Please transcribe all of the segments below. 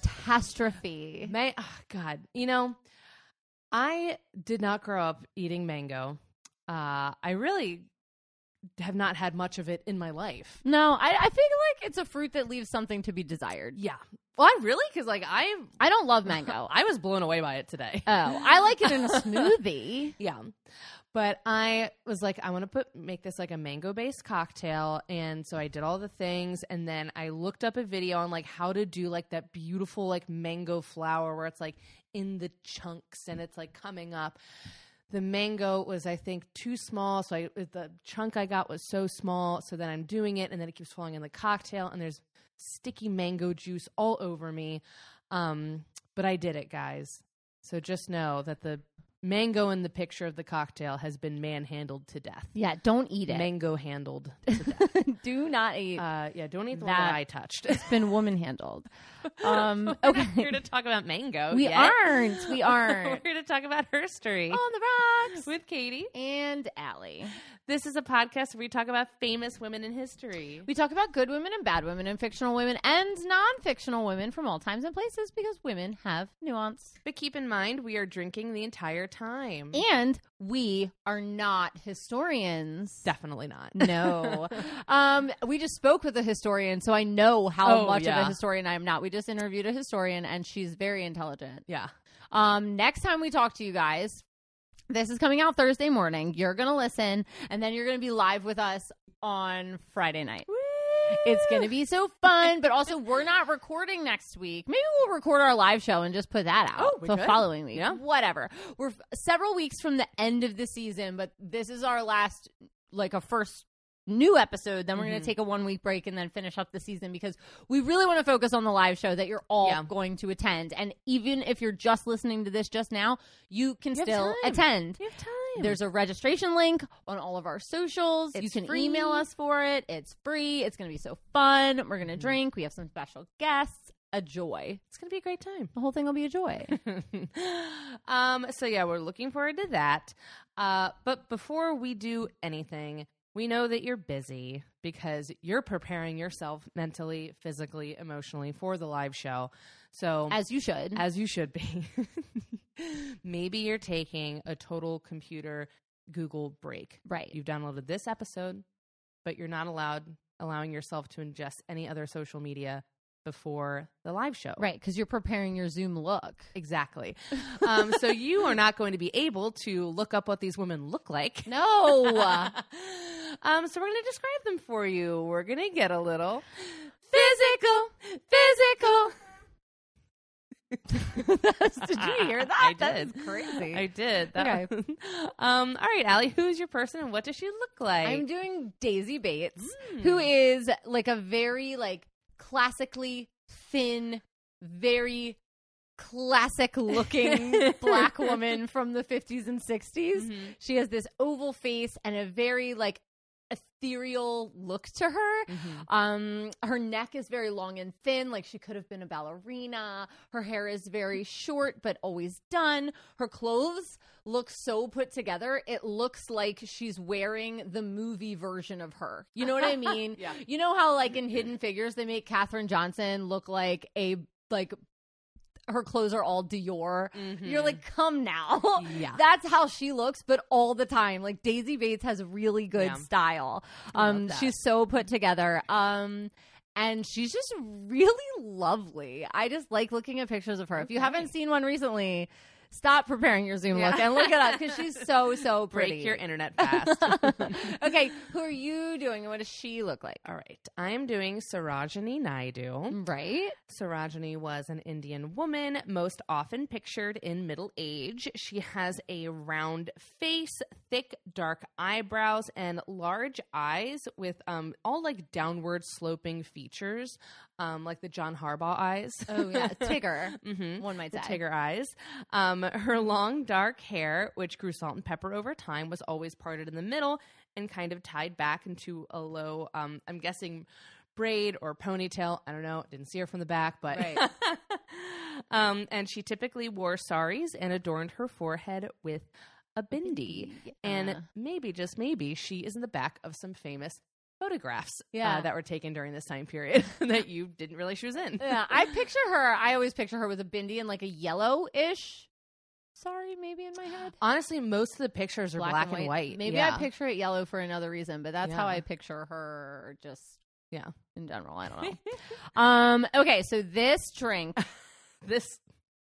catastrophe. May oh, God, you know, I did not grow up eating mango. Uh, I really have not had much of it in my life. No, I, I feel like it's a fruit that leaves something to be desired. Yeah. Well, I really because like I I don't love mango. I was blown away by it today. oh, I like it in a smoothie. Yeah. But I was like, I want to put make this like a mango based cocktail, and so I did all the things, and then I looked up a video on like how to do like that beautiful like mango flower where it's like in the chunks and it's like coming up. The mango was, I think, too small, so I the chunk I got was so small. So then I'm doing it, and then it keeps falling in the cocktail, and there's sticky mango juice all over me. Um, but I did it, guys. So just know that the mango in the picture of the cocktail has been manhandled to death. Yeah, don't eat it. Mango handled to death. Do not eat. uh, yeah, don't eat the one That- I touched. it's been woman handled. Um, We're not here to talk about mango. we yet. aren't. We aren't. We're here to talk about herstory On the rocks. with Katie. and Allie. This is a podcast where we talk about famous women in history. We talk about good women and bad women and fictional women and non fictional women from all times and places because women have nuance. But keep in mind, we are drinking the entire time. And we are not historians. Definitely not. No. um, we just spoke with a historian, so I know how Oh, much of a historian I am not. We just interviewed a historian, and she's very intelligent. Yeah. Um, next time we talk to you guys, this is coming out Thursday morning. You're going to listen, and then you're going to be live with us on Friday night. It's going to be so fun, but also we're not recording next week. Maybe we'll record our live show and just put that out Oh, we the could. following week. Yeah. Whatever. We're f- several weeks from the end of the season, but this is our last, like a first new episode. Then we're going Mhm. to take a one week break and then finish up the season because we really want to focus on the live show that you're all Yeah. going to attend. And even if you're just listening to this just now, you can You still attend. You have time. There's a registration link on all of our socials. you can free. email us for it. It's free. It's going to be so fun. We're going to Mhm. drink. We have some special guests. A joy. it's going to be a great time. The whole thing will be a joy. um, so yeah, we're looking forward to that. Uh, but before we do anything, we know that you're busy because you're preparing yourself mentally, physically, emotionally for the live show. So As you should. as you should be. Maybe you're taking a total computer Google break. right. You've downloaded this episode, but you're not allowed allowing yourself to ingest any other social media before the live show. Right. Because you're preparing your Zoom look. Exactly. Um, so you are not going to be able to look up what these women look like. No. um, so we're going to describe them for you. We're going to get a little physical, physical. did you hear that? I That did. is crazy. I did. That um, all right, Allie, who's your person and what does she look like? I'm doing Daisy Bates, Hmm. who is like a very like classically thin, very classic looking black woman from the 50s and 60s. Mhm. She has this oval face and a very like ethereal look to her. Mhm. Um, her neck is very long and thin, like she could have been a ballerina. Her hair is very short, but always done. Her clothes look so put together. It looks like she's wearing the movie version of her. You know what I mean? Yeah. You know how, like in Hidden Figures, they make Katherine Johnson look like a like her clothes are all Dior. You're Mhm. like, come now. Yeah. That's how she looks, but all the time. Like Daisy Bates has really good Yeah. style. Um, she's so put together. Um, and she's just really lovely. I just like looking at pictures of her. If you haven't seen one recently, stop preparing your Zoom Yeah. look and look it up because she's so so pretty. break your internet fast. okay, who are you doing and what does she look like? All right. I am doing Sarojini Naidu. Right? Sarojini was an Indian woman, most often pictured in middle age. She has a round face, thick, dark eyebrows, and large eyes with um, all like downward sloping features, um, like the John Harbaugh eyes. Oh yeah, Tigger. hmm One might say. Tigger eyes. Um, her long dark hair, which grew salt and pepper over time, was always parted in the middle and kind of tied back into a low, um, I'm guessing braid or ponytail. I don't know. Didn't see her from the back, but. Right. um, and she typically wore saris and adorned her forehead with a bindi. Uh, And maybe, just maybe, she is in the back of some famous photographs Yeah. uh, that were taken during this time period that you didn't realize she was in. Yeah, I picture her. I always picture her with a bindi and like a yellow-ish. Sorry, maybe in my head. Honestly, most of the pictures are black, and, white. Maybe yeah. I picture it yellow for another reason, but that's how I picture her. Just Yeah. in general. I don't know. um. Okay, so this drink, this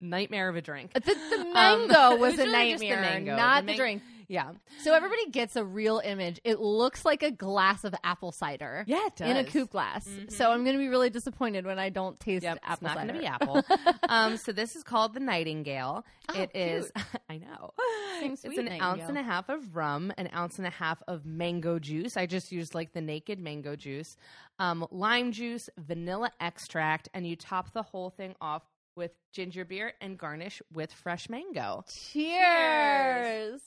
nightmare of a drink. the, the mango Um, was a just the nightmare, mango. not The the, drink. Yeah. So everybody gets a real image. It looks like a glass of apple cider. Yeah, it In a coupe glass. Mhm. So I'm going to be really disappointed when I don't taste Yep, apple it's not cider. going to be apple. um, so this is called the Nightingale. Oh, it is, I know. Being It's an ounce and a half of rum, an ounce and a half of mango juice. I just used like the naked mango juice, um, lime juice, vanilla extract, and you top the whole thing off with ginger beer and garnish with fresh mango. Cheers.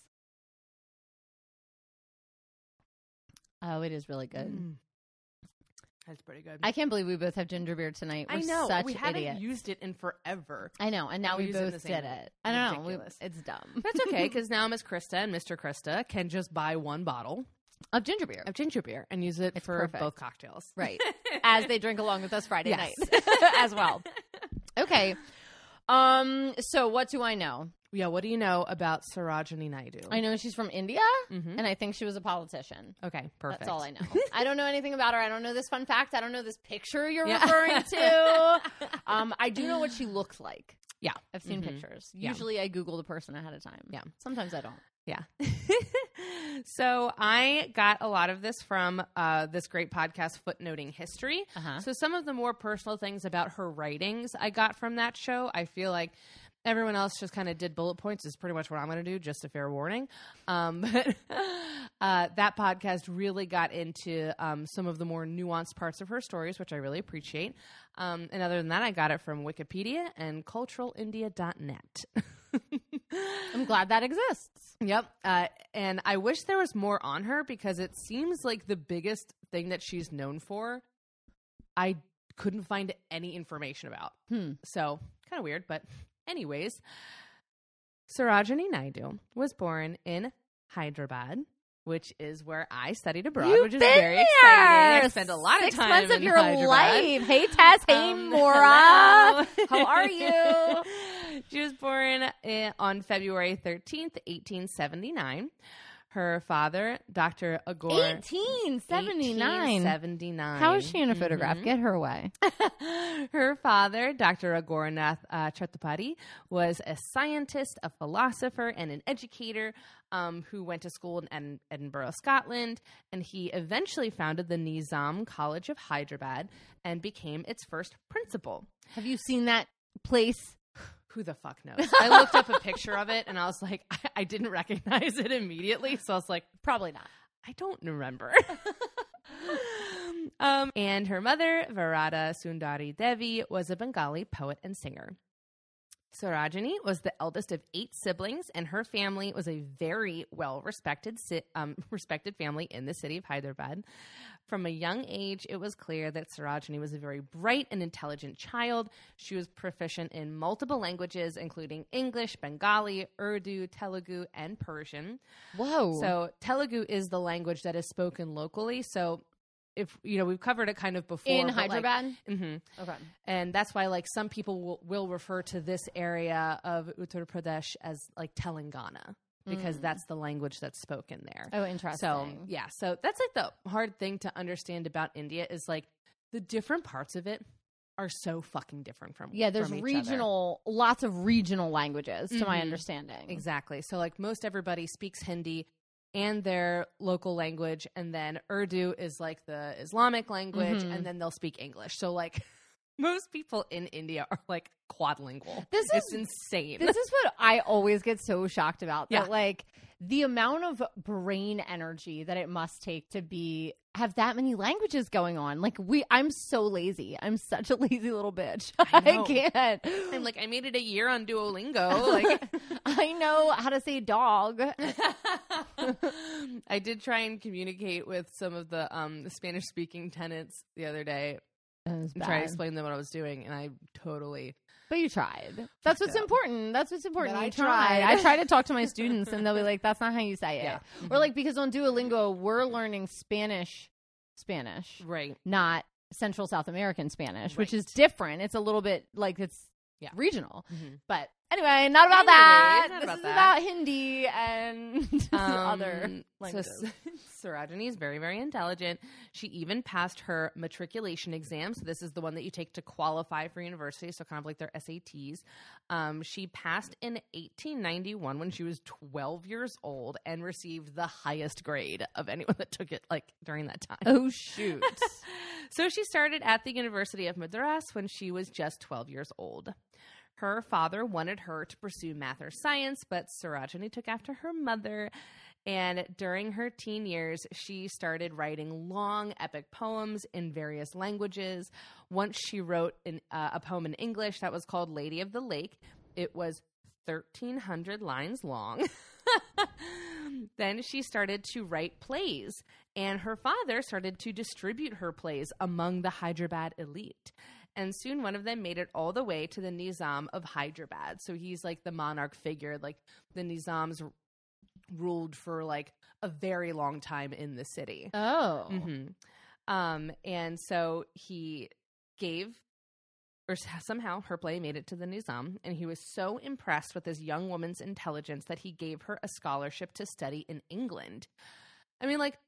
Oh, it is really good. Mm. That's pretty good. I can't believe we both have ginger beer tonight. We're I know such we haven't idiots. used it in forever. I know, and now we we use it in both the same did way. it. I don't know. We, it's dumb. That's okay because now Miss Krista and Mr. Krista can just buy one bottle of ginger beer, of ginger beer and use it It's for perfect. both cocktails. right? As they drink along with us Friday Yes. night as well. Okay. Um. So what do I know? Yeah, what do you know about Sarojini Naidu? I know she's from India, Mhm. and I think she was a politician. Okay, perfect. That's all I know. I don't know anything about her. I don't know this fun fact. I don't know this picture you're Yeah. referring to. Um, I do know what she looks like. Yeah. I've seen Mhm. pictures. Yeah. Usually I Google the person ahead of time. Yeah. Sometimes I don't. Yeah. so I got a lot of this from uh, this great podcast, Footnoting History. Uh-huh. So some of the more personal things about her writings I got from that show. I feel like everyone else just kind of did bullet points is pretty much what I'm going to do, just a fair warning. Um, but uh, that podcast really got into um, some of the more nuanced parts of her stories, which I really appreciate. Um, and other than that, I got it from Wikipedia and culturalindia.net. I'm glad that exists. Yep. Uh, and I wish there was more on her because it seems like the biggest thing that she's known for, I couldn't find any information about. Hmm. So kind of weird, but anyways, Sarojini Naidu was born in Hyderabad, which is where I studied abroad, You've which is very there. exciting. I spent a lot Six of time months of in your Hyderabad. life. Hey Tess. Hey Um, Mora. How are you? she was born uh, on February 13th, 1879. Her father, Dr. Agor. 1879. 1879. How is she in a photograph? Mhm. Get her away. Her father, Dr. Agornath uh, Chattapati, was a scientist, a philosopher, and an educator um, who went to school in Ed- Edinburgh, Scotland. And he eventually founded the Nizam College of Hyderabad and became its first principal. Have you seen that place? Who the fuck knows? I looked up a picture of it and I was like, I, I didn't recognize it immediately. So I was like, Probably not. I don't remember. um, and her mother, Varada Sundari Devi, was a Bengali poet and singer. Sarojini was the eldest of eight siblings, and her family was a very well respected si- um, respected family in the city of Hyderabad. From a young age, it was clear that Sarojini was a very bright and intelligent child. She was proficient in multiple languages, including English, Bengali, Urdu, Telugu, and Persian. Whoa. So Telugu is the language that is spoken locally. So if you know, we've covered it kind of before in but, like- Hyderabad? Mhm. okay. and that's why like some people will, will refer to this area of Uttar Pradesh as like Telangana because Mm. that's the language that's spoken there. Oh, interesting. So yeah, so that's like the hard thing to understand about India is like the different parts of it are so fucking different from Yeah, there's from each other. regional, lots of regional languages, to my Mhm. understanding. Exactly. So like most everybody speaks Hindi and their local language and then Urdu is like the Islamic language Mhm. and then they'll speak English. So like most people in India are like quadlingual. This it's is- insane. This is what I always get so shocked about. Yeah. That like the amount of brain energy that it must take to be have that many languages going on. Like we I'm so lazy. I'm such a lazy little bitch. I I, can't. I'm like I made it a year on Duolingo. Like I know how to say dog. I did try and communicate with some of the um the Spanish speaking tenants the other day and try to explain them what I was doing and I totally But you tried. That's what's Yeah. important. That's what's important. But I you tried. tried. I try to talk to my students and they'll be like, that's not how you say it. Yeah. Or like because on Duolingo we're learning Spanish Spanish, Right. not Central South American Spanish, which is different. It's a little bit like it's Yeah. regional. Mhm. But anyway, not about Anyway, that. not this about is that. about Hindi and other Um, languages. So Sarojini is very, very intelligent. She even passed her matriculation exam. So this is the one that you take to qualify for university. So kind of like their SATs. Um, she passed in 1891 when she was 12 years old and received the highest grade of anyone that took it like during that time. oh shoot. So she started at the University of Madras when she was just 12 years old. Her father wanted her to pursue math or science, but Sarojini took after her mother. And during her teen years, she started writing long, epic poems in various languages. Once she wrote an, uh, a poem in English that was called Lady of the Lake. It was 1,300 lines long. then she started to write plays, and her father started to distribute her plays among the Hyderabad elite. And soon one of them made it all the way to the Nizam of Hyderabad. So he's like the monarch figure, like the Nizams ruled for like a very long time in the city. oh. Mm-hmm. Um, and so he gave, or somehow her play made it to the Nizam, and he was so impressed with this young woman's intelligence that he gave her a scholarship to study in England. I mean, like,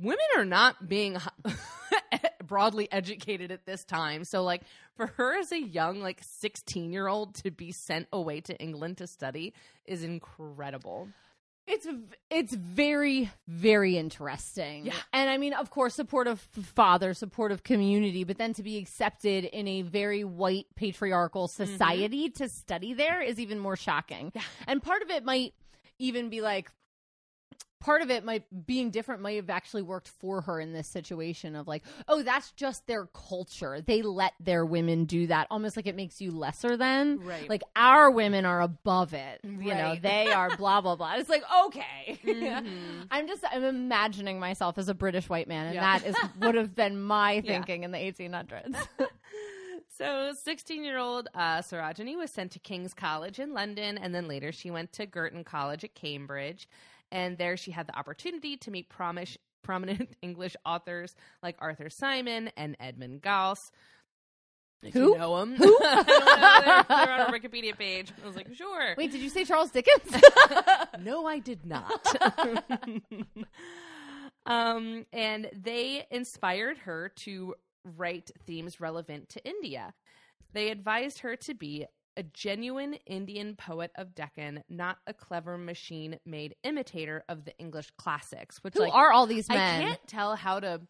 women are not being broadly educated at this time. So, like, for her as a young, like, 16 year old to be sent away to England to study is incredible. It's it's very very interesting. Yeah. And I mean, of course, supportive father, supportive community, but then to be accepted in a very white patriarchal mm-hmm. society to study there is even more shocking. Yeah. And part of it might even be like part of it might being different might have actually worked for her in this situation of like oh that's just their culture they let their women do that almost like it makes you lesser than Right. like our women are above it you know they are blah blah blah it's like okay Mhm. i'm just i'm imagining myself as a british white man and Yeah. that is would have been my Yeah. thinking in the 1800s So, 16 year old uh, Sarojini was sent to King's College in London, and then later she went to Girton College at Cambridge. And there she had the opportunity to meet promish, prominent English authors like Arthur Simon and Edmund Gosse. If Who? You know them. Who? they're, they're on our Wikipedia page. I was like, sure. wait did you say charles dickens No, I did not. um, and they inspired her to write themes relevant to India. They advised her to be a genuine Indian poet of Deccan, not a clever machine made imitator of the English classics. Which who like, are all these men? I can't tell how to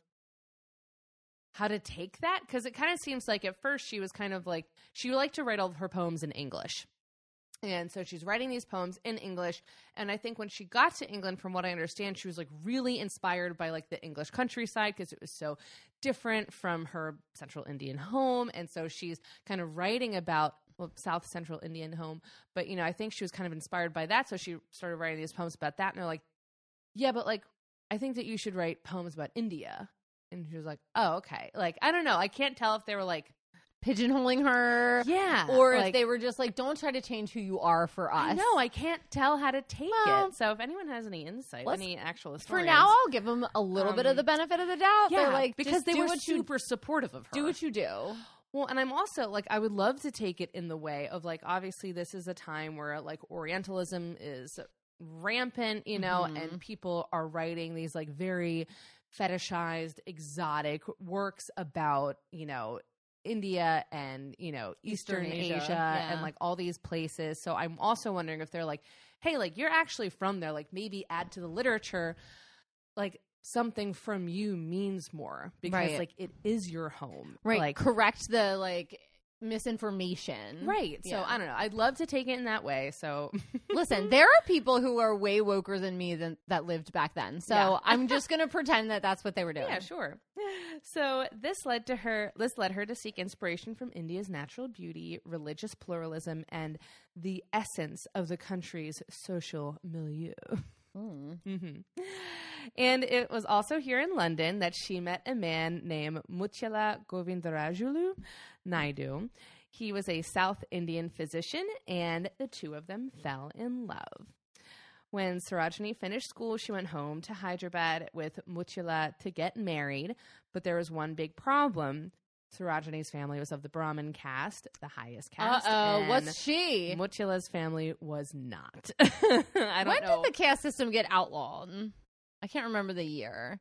how to take that because it kind of seems like at first she was kind of like she would like to write all of her poems in English. And so she's writing these poems in English. And I think when she got to England, from what I understand, she was like really inspired by like the English countryside because it was so different from her central Indian home. And so she's kind of writing about well, South Central Indian home. But, you know, I think she was kind of inspired by that. So she started writing these poems about that. And they're like, yeah, but like, I think that you should write poems about India. And she was like, oh, okay. Like, I don't know. I can't tell if they were like, pigeonholing her yeah. or if they were just like don't try to change who you are for us No. I can't tell how to take Well, it. So if anyone has any insight, any actual for now i'll give them a little bit of Um, the benefit of the doubt yeah, They're like because they were what you super supportive of her. do what you do Well, and I'm also like, I would love to take it in the way of like, obviously, this is a time where like Orientalism is rampant, you know, Mhm. and people are writing these like very fetishized, exotic works about, you know, India and, you know, Eastern, Eastern Asia, Asia, yeah. and like all these places. So I'm also wondering if they're like, hey, like you're actually from there, like maybe add to the literature, like something from you means more because Right. like it is your home. right Like correct the like misinformation Right. So Yeah. I don't know. I'd love to take it in that way. So listen there are people who are way woker than me than that lived back then so Yeah. i'm just gonna pretend that that's what they were doing yeah, sure. So this led to her. This led her to seek inspiration from India's natural beauty, religious pluralism, and the essence of the country's social milieu. Mm. hmm And it was also here in London that she met a man named Mutyala Govindarajulu Naidu. He was a South Indian physician, and the two of them fell in love. When Sarojini finished school, she went home to Hyderabad with Mutyala to get married. But there was one big problem. Sarojini's family was of the Brahmin caste, the highest Uh caste. oh, what's she? Mutyala's family was not. I don't when know. did the caste system get outlawed? I can't remember the year.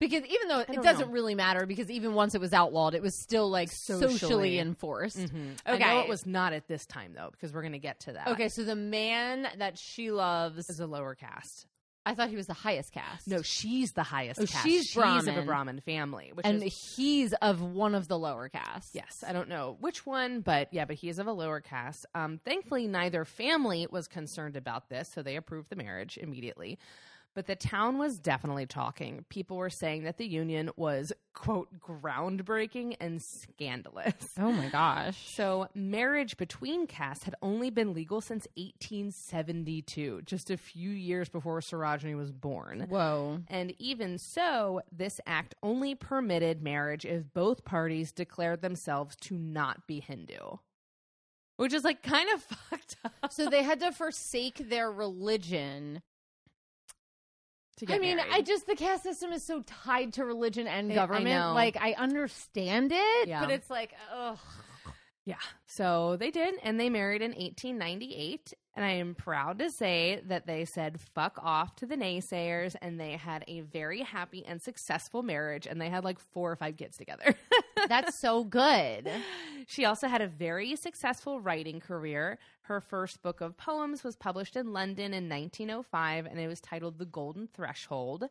Because even though it doesn't know. really matter, because even once it was outlawed, it was still like socially, Socially. enforced. Mhm. I Okay. know it was not at this time though, because we're going to get to that. Okay, so the man that she loves, is a lower caste. I thought he was the highest caste. No, she's the highest Oh, caste. she's of a Brahmin. Brahmin family, which and is he's of one of the lower castes. Yes, I don't know which one, but yeah, but he is of a lower caste. Um, thankfully, neither family was concerned about this, so they approved the marriage immediately. But the town was definitely talking. People were saying that the union was, quote, groundbreaking and scandalous. Oh my gosh. So, marriage between castes had only been legal since 1872, just a few years before Sarojini was born. Whoa. And even so, this act only permitted marriage if both parties declared themselves to not be Hindu. Which is like kind of fucked up. So they had to forsake their religion. To I mean, I just the caste system is so tied to religion and I- I government. know. like I understand it, Yeah. but it's like, ugh. Yeah. So they did, and they married in 1898. And I am proud to say that they said fuck off to the naysayers, and they had a very happy and successful marriage, and they had like four or five kids together. That's so good. She also had a very successful writing career. Her first book of poems was published in London in 1905, and it was titled The Golden Threshold,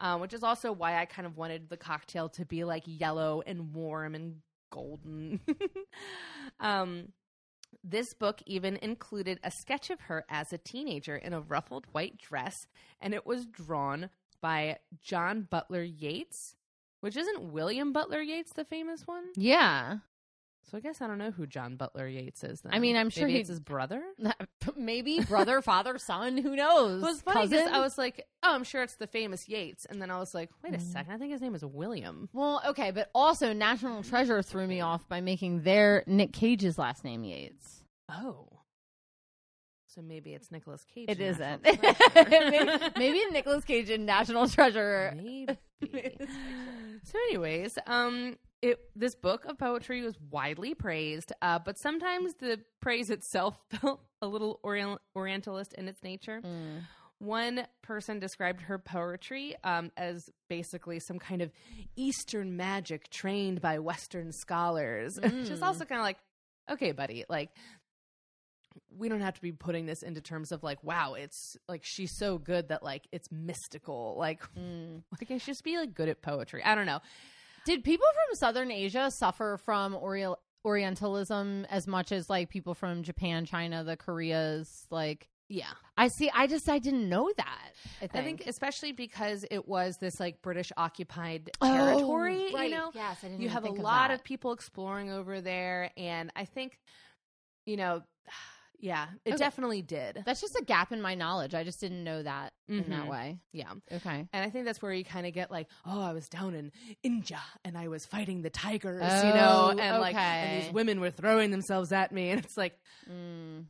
uh, which is also why I kind of wanted the cocktail to be like yellow and warm and golden. um, this book even included a sketch of her as a teenager in a ruffled white dress, and it was drawn by John Butler Yeats, which isn't William Butler Yeats the famous one. Yeah. So I guess I don't know who John Butler Yeats is. Then. I mean, I'm sure Maybe he- it's his brother. Maybe brother, father, son, who knows? It was funny 'cause? I was like, "Oh, I'm sure it's the famous Yeats," and then I was like, "Wait a Mm. second, I think his name is William." Well, okay, but also National Treasure threw me off by making their Nick Cage's last name Yates. Oh, so maybe it's Nicolas Cage. It isn't. Maybe, maybe Nicolas Cage in National Treasure. Maybe. so, anyways, um, it this book of poetry was widely praised, uh, but sometimes the praise itself felt a little orient- Orientalist in its nature. Mm. One person described her poetry um, as basically some kind of Eastern magic trained by Western scholars, which is Mm. also kind of like, okay, buddy, like we don't have to be putting this into terms of like, wow, it's like she's so good that like it's mystical. Like, Mm. like I should just be like good at poetry. I don't know. Did people from Southern Asia suffer from Ori- Orientalism as much as like people from Japan, China, the Koreas? Like, Yeah, I see. I just I didn't know that. I think, I think especially because it was this like British occupied Oh, territory. right. You know, yes, I didn't you have a lot that. of people exploring over there and i think you know yeah it Okay. definitely did That's just a gap in my knowledge. I just didn't know that in that Mhm. way. yeah Okay. and i think that's where you kind of get like oh i was down in india and i was fighting the tigers you Oh, know and like and these women were throwing themselves at me and it's like Mm.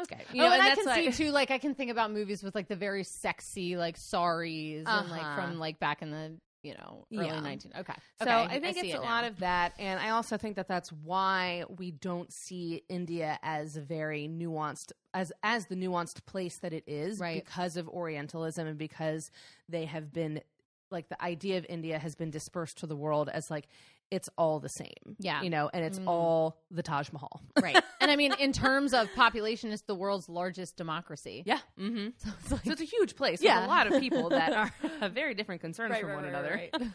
okay You know, and and I can like- see too. Like I can think about movies with like the very sexy like saris and like Uh-huh. from like back in the you know early Yeah. nineteen. Okay, So Okay, I think see it's it a now. lot of that, and I also think that that's why we don't see India as a very nuanced as as the nuanced place that it is, Right. Because of Orientalism and because they have been like the idea of India has been dispersed to the world as like it's all the same, Yeah. you know, and it's Mm. all the Taj Mahal, right. And I mean, in terms of population, it's the world's largest democracy. yeah. Mm-hmm. So it's like, So it's a huge place. Yeah. Yeah, a lot of people that are have very different concerns Right, from right, one right, another.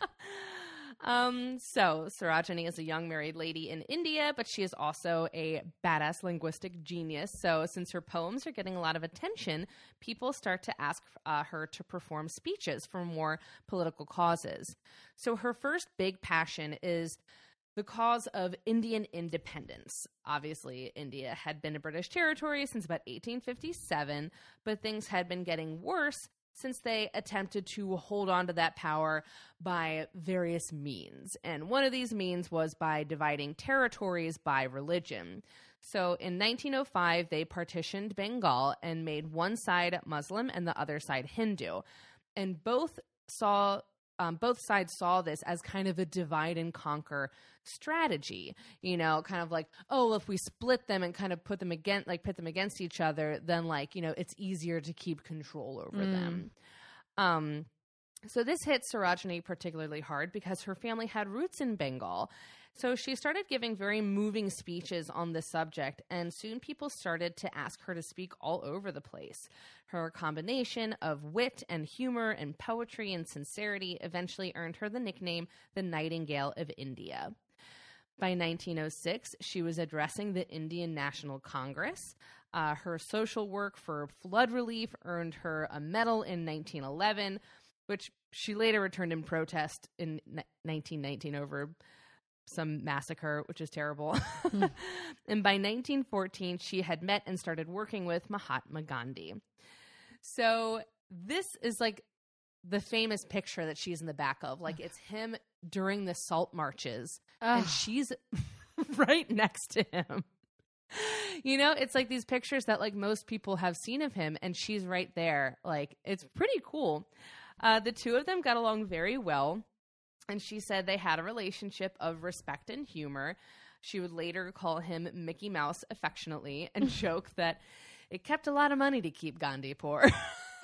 Um, so Sarojini is a young married lady in India, but she is also a badass linguistic genius. So since her poems are getting a lot of attention, people start to ask uh, her to perform speeches for more political causes. So her first big passion is the cause of Indian independence. Obviously, India had been a British territory since about 1857, but things had been getting worse since they attempted to hold on to that power by various means. And one of these means was by dividing territories by religion. So in 1905, they partitioned Bengal and made one side Muslim and the other side Hindu. And both saw um, both sides saw this as kind of a divide and conquer strategy. You know, kind of like, oh, if we split them and kind of put them against, like put them against each other, then like you know, it's easier to keep control over Mm. them. Um, so this hit Sarojini particularly hard because her family had roots in Bengal. So she started giving very moving speeches on this subject, and soon people started to ask her to speak all over the place. Her combination of wit and humor and poetry and sincerity eventually earned her the nickname the Nightingale of India. By 1906, she was addressing the Indian National Congress. Uh, her social work for flood relief earned her a medal in 1911, which she later returned in protest in 1919 over some massacre, which is terrible. Hmm. and by 1914, she had met and started working with Mahatma Gandhi. So this is like the famous picture that she's in the back of. Like it's him during the salt marches, and she's right next to him. You know, it's like these pictures that like most people have seen of him, and she's right there. Like it's pretty cool. Uh, the two of them got along very well, and she said they had a relationship of respect and humor. She would later call him Mickey Mouse affectionately and joke that it kept a lot of money to keep Gandhi poor.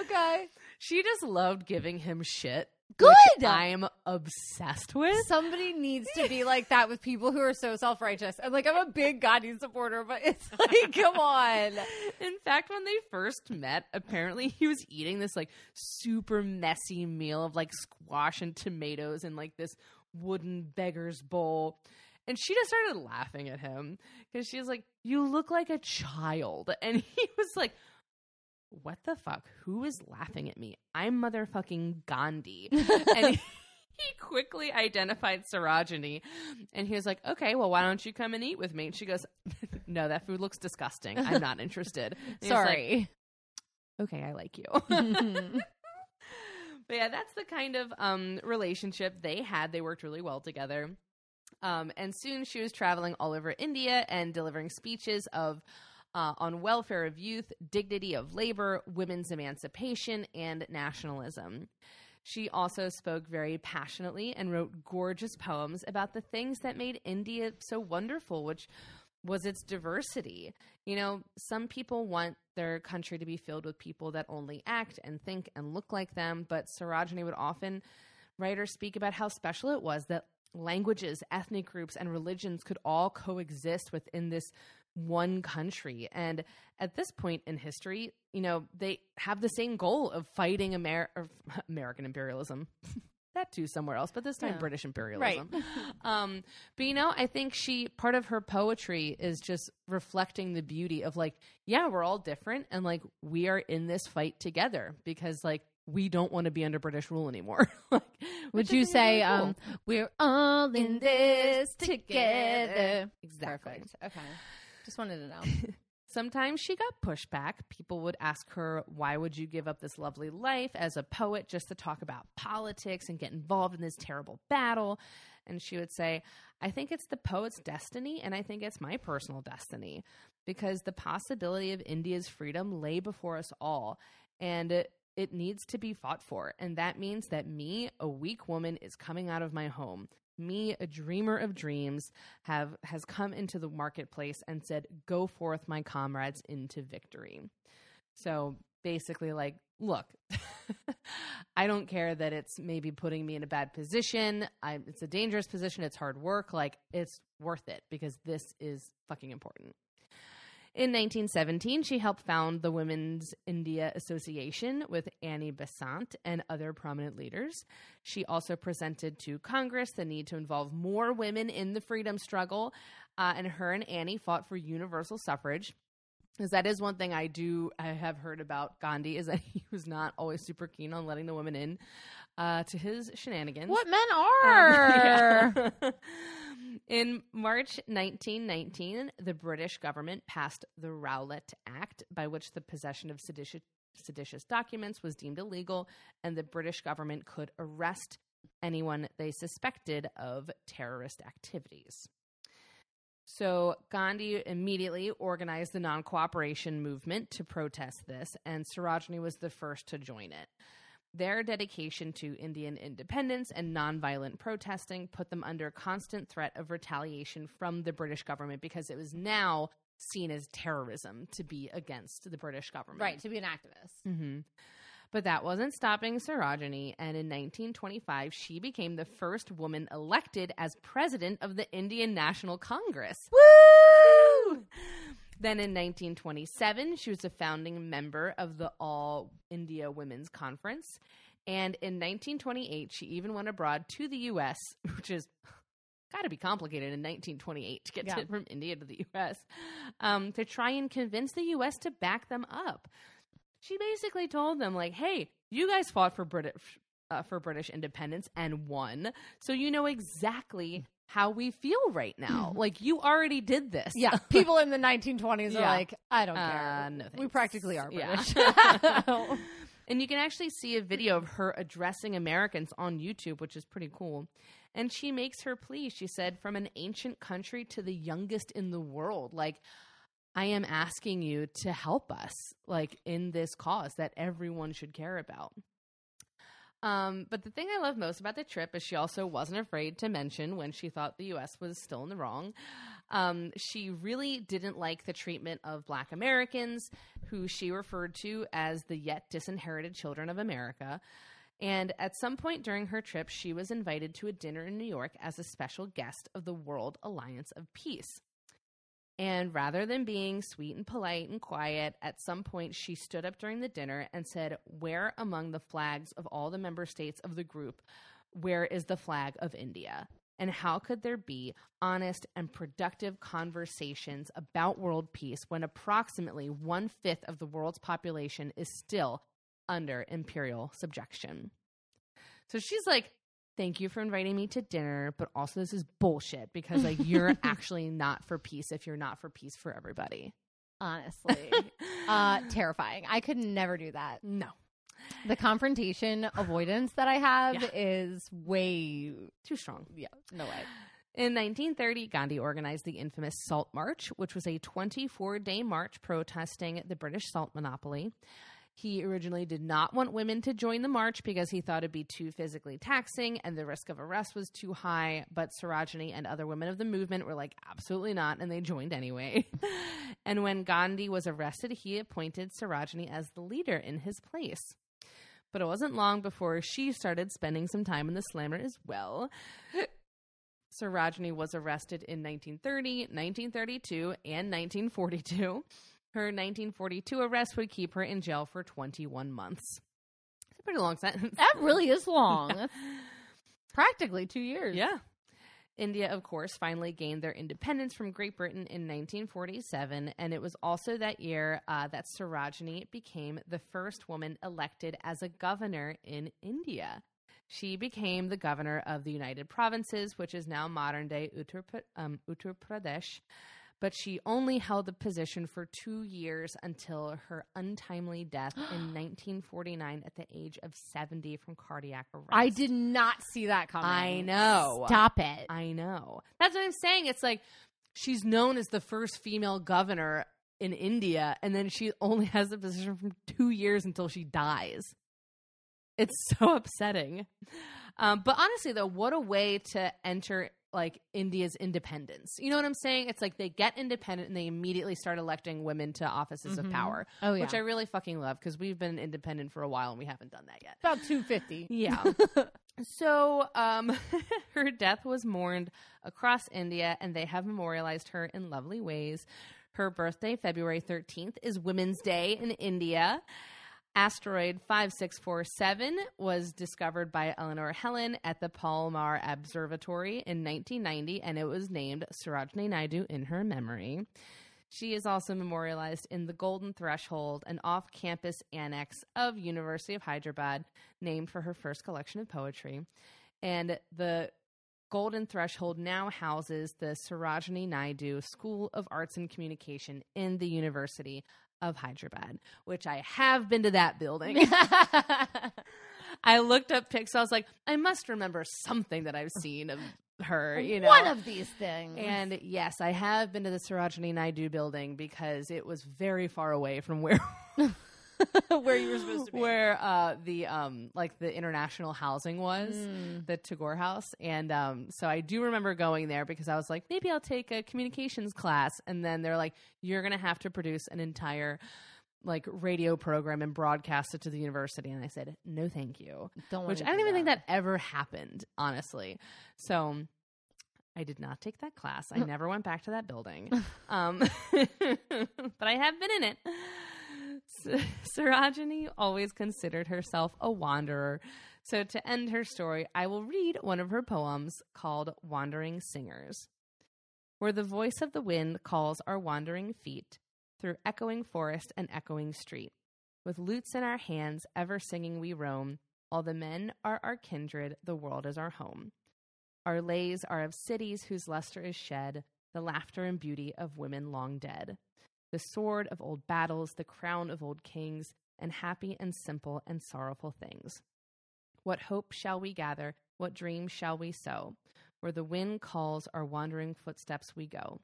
okay. she just loved giving him shit. Good. I'm obsessed with. Somebody needs to be like that with people who are so self righteous. And like, I'm a big Gandhi supporter, but it's like, come on. In fact, when they first met, apparently he was eating this like super messy meal of like squash and tomatoes in like this wooden beggar's bowl. And she just started laughing at him because she was like, You look like a child. And he was like, What the fuck? Who is laughing at me? I'm motherfucking Gandhi. and he, he quickly identified Sarojini. And he was like, Okay, well, why don't you come and eat with me? And she goes, No, that food looks disgusting. I'm not interested. Was like, Sorry. okay, I like you. but yeah, that's the kind of um, relationship they had. They worked really well together. Um, and soon she was traveling all over India and delivering speeches of uh, on welfare of youth, dignity of labor, women's emancipation, and nationalism. She also spoke very passionately and wrote gorgeous poems about the things that made India so wonderful, which was its diversity. You know, some people want their country to be filled with people that only act and think and look like them, but Sarojini would often write or speak about how special it was that languages, ethnic groups, and religions could all coexist within this one country. And at this point in history, you know, they have the same goal of fighting Amer- American imperialism. that too somewhere else, but this time Yeah. British imperialism. um, but you know, I think she part of her poetry is just reflecting the beauty of like, yeah, we're all different and like we are in this fight together because like we don't want to be under British rule anymore. like, Would you say, really cool. um, we're all in this together? Exactly. Perfect. Okay. Just wanted to know. Sometimes she got pushback. People would ask her, Why would you give up this lovely life as a poet just to talk about politics and get involved in this terrible battle? And she would say, I think it's the poet's destiny, and I think it's my personal destiny because the possibility of India's freedom lay before us all. And it, it needs to be fought for. And that means that me, a weak woman, is coming out of my home. Me, a dreamer of dreams, have has come into the marketplace and said, "Go forth, my comrades, into victory." So basically, like, look, I don't care that it's maybe putting me in a bad position. I, it's a dangerous position. It's hard work. Like, it's worth it because this is fucking important. In 1917, she helped found the Women's India Association with Annie Besant and other prominent leaders. She also presented to Congress the need to involve more women in the freedom struggle, uh, and her and Annie fought for universal suffrage. Because that is one thing I do I have heard about Gandhi is that he was not always super keen on letting the women in uh, to his shenanigans. what men Um, are. yeah. In March 1919, the British government passed the Rowlatt Act, by which the possession of seditious, seditious documents was deemed illegal, and the British government could arrest anyone they suspected of terrorist activities. So Gandhi immediately organized the non cooperation movement to protest this, and Sarojini was the first to join it. Their dedication to Indian independence and nonviolent protesting put them under constant threat of retaliation from the British government because it was now seen as terrorism to be against the British government. Right, to be an activist. Mm-hmm. But that wasn't stopping Sarojini, and in 1925, she became the first woman elected as president of the Indian National Congress. Woo! Then in 1927, she was a founding member of the All India Women's Conference. And in 1928, she even went abroad to the U.S., which is got to be complicated in 1928 to get Yeah. to, from India to the U.S., um, to try and convince the U.S. to back them up. She basically told them, like, "Hey, you guys fought for British uh, for British independence and won, so you know exactly how we feel right now. like, you already did this. Yeah, people in the 1920s are like, I don't Uh, care. no we practically are Yeah. British. And you can actually see a video of her addressing Americans on YouTube, which is pretty cool. And she makes her plea. She said, From an ancient country to the youngest in the world, like, I am asking you to help us, like, in this cause that everyone should care about. Um, but the thing I love most about the trip is she also wasn't afraid to mention when she thought the US was still in the wrong. Um, she really didn't like the treatment of black Americans, who she referred to as the yet disinherited children of America. And at some point during her trip, she was invited to a dinner in New York as a special guest of the World Alliance of Peace. And rather than being sweet and polite and quiet, at some point she stood up during the dinner and said, Where among the flags of all the member states of the group, where is the flag of India? And how could there be honest and productive conversations about world peace when approximately one fifth of the world's population is still under imperial subjection? So she's like, Thank you for inviting me to dinner, but also this is bullshit because like you're actually not for peace if you're not for peace for everybody. Honestly, uh, terrifying. I could never do that. No. The confrontation avoidance that I have Yeah. is way, Too strong. yeah, no way. In 1930, Gandhi organized the infamous Salt March, which was a 24 day march protesting the British salt monopoly. He originally did not want women to join the march because he thought it'd be too physically taxing and the risk of arrest was too high. But Sarojini and other women of the movement were like, absolutely not, and they joined anyway. and when Gandhi was arrested, he appointed Sarojini as the leader in his place. But it wasn't long before she started spending some time in the slammer as well. Sarojini was arrested in 1930, 1932, and 1942. Her 1942 arrest would keep her in jail for 21 months. It's a pretty long sentence. That really is long. That's practically two years. Yeah. India, of course, finally gained their independence from Great Britain in 1947, and it was also that year uh, that Sarojini became the first woman elected as a governor in India. She became the governor of the United Provinces, which is now modern day Uttar, um, Uttar Pradesh. But she only held the position for two years until her untimely death in 1949 at the age of 70 from cardiac arrest. I did not see that coming. I know. Stop it. I know. That's what I'm saying. It's like she's known as the first female governor in India, and then she only has the position for two years until she dies. It's so upsetting. Um, but honestly, though, what a way to enter like India's independence. You know what I'm saying? It's like they get independent and they immediately start electing women to offices Mhm. of power, oh yeah. which I really fucking love because we've been independent for a while and we haven't done that yet. About two fifty. Yeah. so, um, her death was mourned across India, and they have memorialized her in lovely ways. Her birthday, February 13th, is Women's Day in India. Asteroid 5647 was discovered by Eleanor Helin at the Palomar Observatory in 1990, and it was named Sarojini Naidu in her memory. She is also memorialized in the Golden Threshold, an off-campus annex of University of Hyderabad, named for her first collection of poetry. And the Golden Threshold now houses the Sarojini Naidu School of Arts and Communication in the University of Hyderabad, which I have been to that building. I looked up pics. I was like, I must remember something that I've seen of her. You know, One of these things. and yes, I have been to the Sarojini Naidu building because it was very far away from where where you were supposed to be. where uh, the um like the international housing was, Mm. the Tagore House, and um so I do remember going there because I was like, maybe I'll take a communications class, and then they're like, you're gonna have to produce an entire like radio program and broadcast it to the university, and I said, no, thank you, Don't which I don't do even think that ever happened, honestly. So. I did not take that class. I never went back to that building. Um, but I have been in it. Sarojini always considered herself a wanderer. So, to end her story, I will read one of her poems called Wandering Singers. Where the voice of the wind calls our wandering feet through echoing forest and echoing street. With lutes in our hands, ever singing we roam. All the men are our kindred, the world is our home. Our lays are of cities whose luster is shed, the laughter and beauty of women long dead the sword of old battles, the crown of old kings, and happy and simple and sorrowful things. What hope shall we gather? What dreams shall we sow? Where the wind calls our wandering footsteps we go.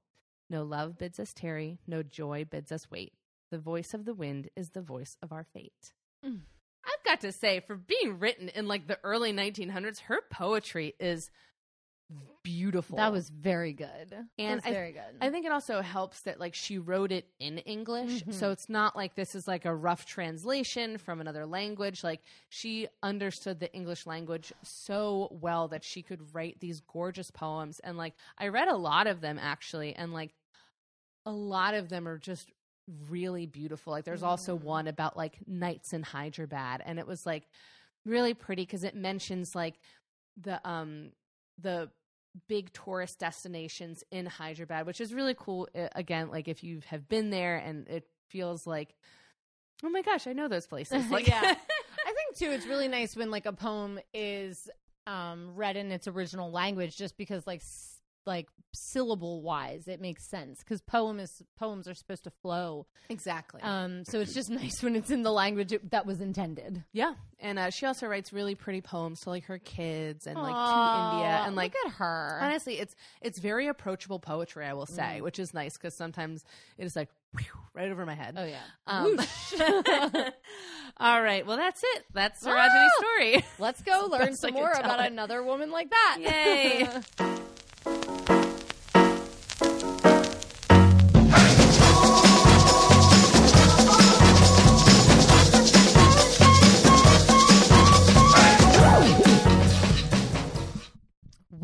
No love bids us tarry, no joy bids us wait. The voice of the wind is the voice of our fate. Mm. I've got to say, for being written in like the early 1900s, her poetry is beautiful. That was very good. And And very good. I think it also helps that like she wrote it in English, so it's not like this is like a rough translation from another language. Like she understood the English language so well that she could write these gorgeous poems and like I read a lot of them actually and like a lot of them are just really beautiful. Like there's also one about like nights in Hyderabad and it was like really pretty cuz it mentions like the um the big tourist destinations in Hyderabad, which is really cool. Uh, Again, like if you have been there and it feels like, oh my gosh, I know those places. Like, yeah. I think too it's really nice when like a poem is um read in its original language just because like like syllable wise it makes sense cuz poem is poems are supposed to flow. exactly. Um so it's just nice when it's in the language it- that was intended. yeah, and uh, she also writes really pretty poems to like her kids and like to India and like. look at her. Honestly, it's it's very approachable poetry, I will Mm. say, which is nice because sometimes it is like whew, right over my head. Oh yeah. Um, all right, well that's it. That's Sarojini's Ah! story. Let's go learn some more about another woman like that. Yay.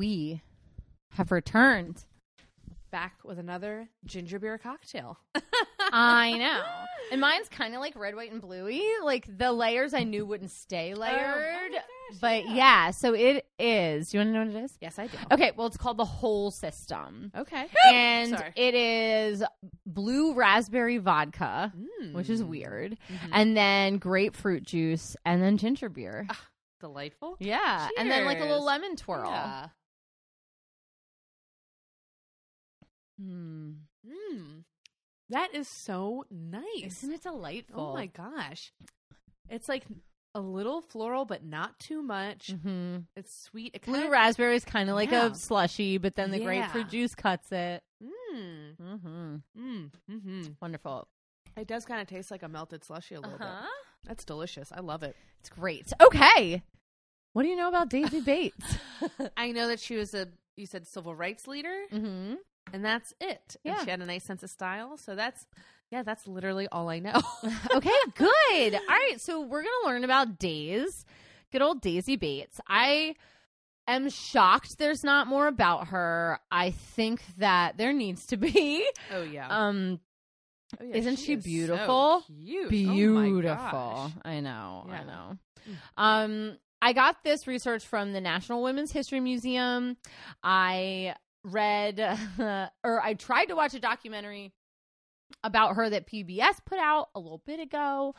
We have returned. Back with another ginger beer cocktail. I know. And mine's kind of like red, white, and bluey. Like the layers I knew wouldn't stay layered. gosh, but yeah. so it is. Do you want to know what it is? Yes, I do. Okay, well, it's called the whole system. Okay. And Sorry. it is blue raspberry vodka, which is Mm. weird, Mhm. and then grapefruit juice, and then ginger beer. Delightful. yeah, and then like a little lemon twirl. Yeah. Hmm. Mm. That is so nice. Isn't it delightful? Oh my gosh. It's like a little floral, but not too much. hmm It's sweet. It Blue raspberry is kind of like Yeah. a slushy, but then the Yeah. grapefruit juice cuts it. Mm. Mm-hmm. Mm. Mm-hmm. Wonderful. It does kind of taste like a melted slushy a little bit. That's delicious. I love it. It's great. Okay. What do you know about Daisy Bates? I know that she was a, you said civil rights leader, mm-hmm. And that's it. And Yeah. she had a nice sense of style. So that's, yeah, that's literally all I know. okay, good. All right, so we're going to learn about Days. Good old Daisy Bates. I am shocked there's not more about her. I think that there needs to be. oh, yeah. Um Oh, yeah, isn't she is so beautiful? Oh, beautiful. gosh. I know. I know. Mm. Um, I got this research from the National Women's History Museum. I read, or I tried to watch a documentary about her that PBS put out a little bit ago,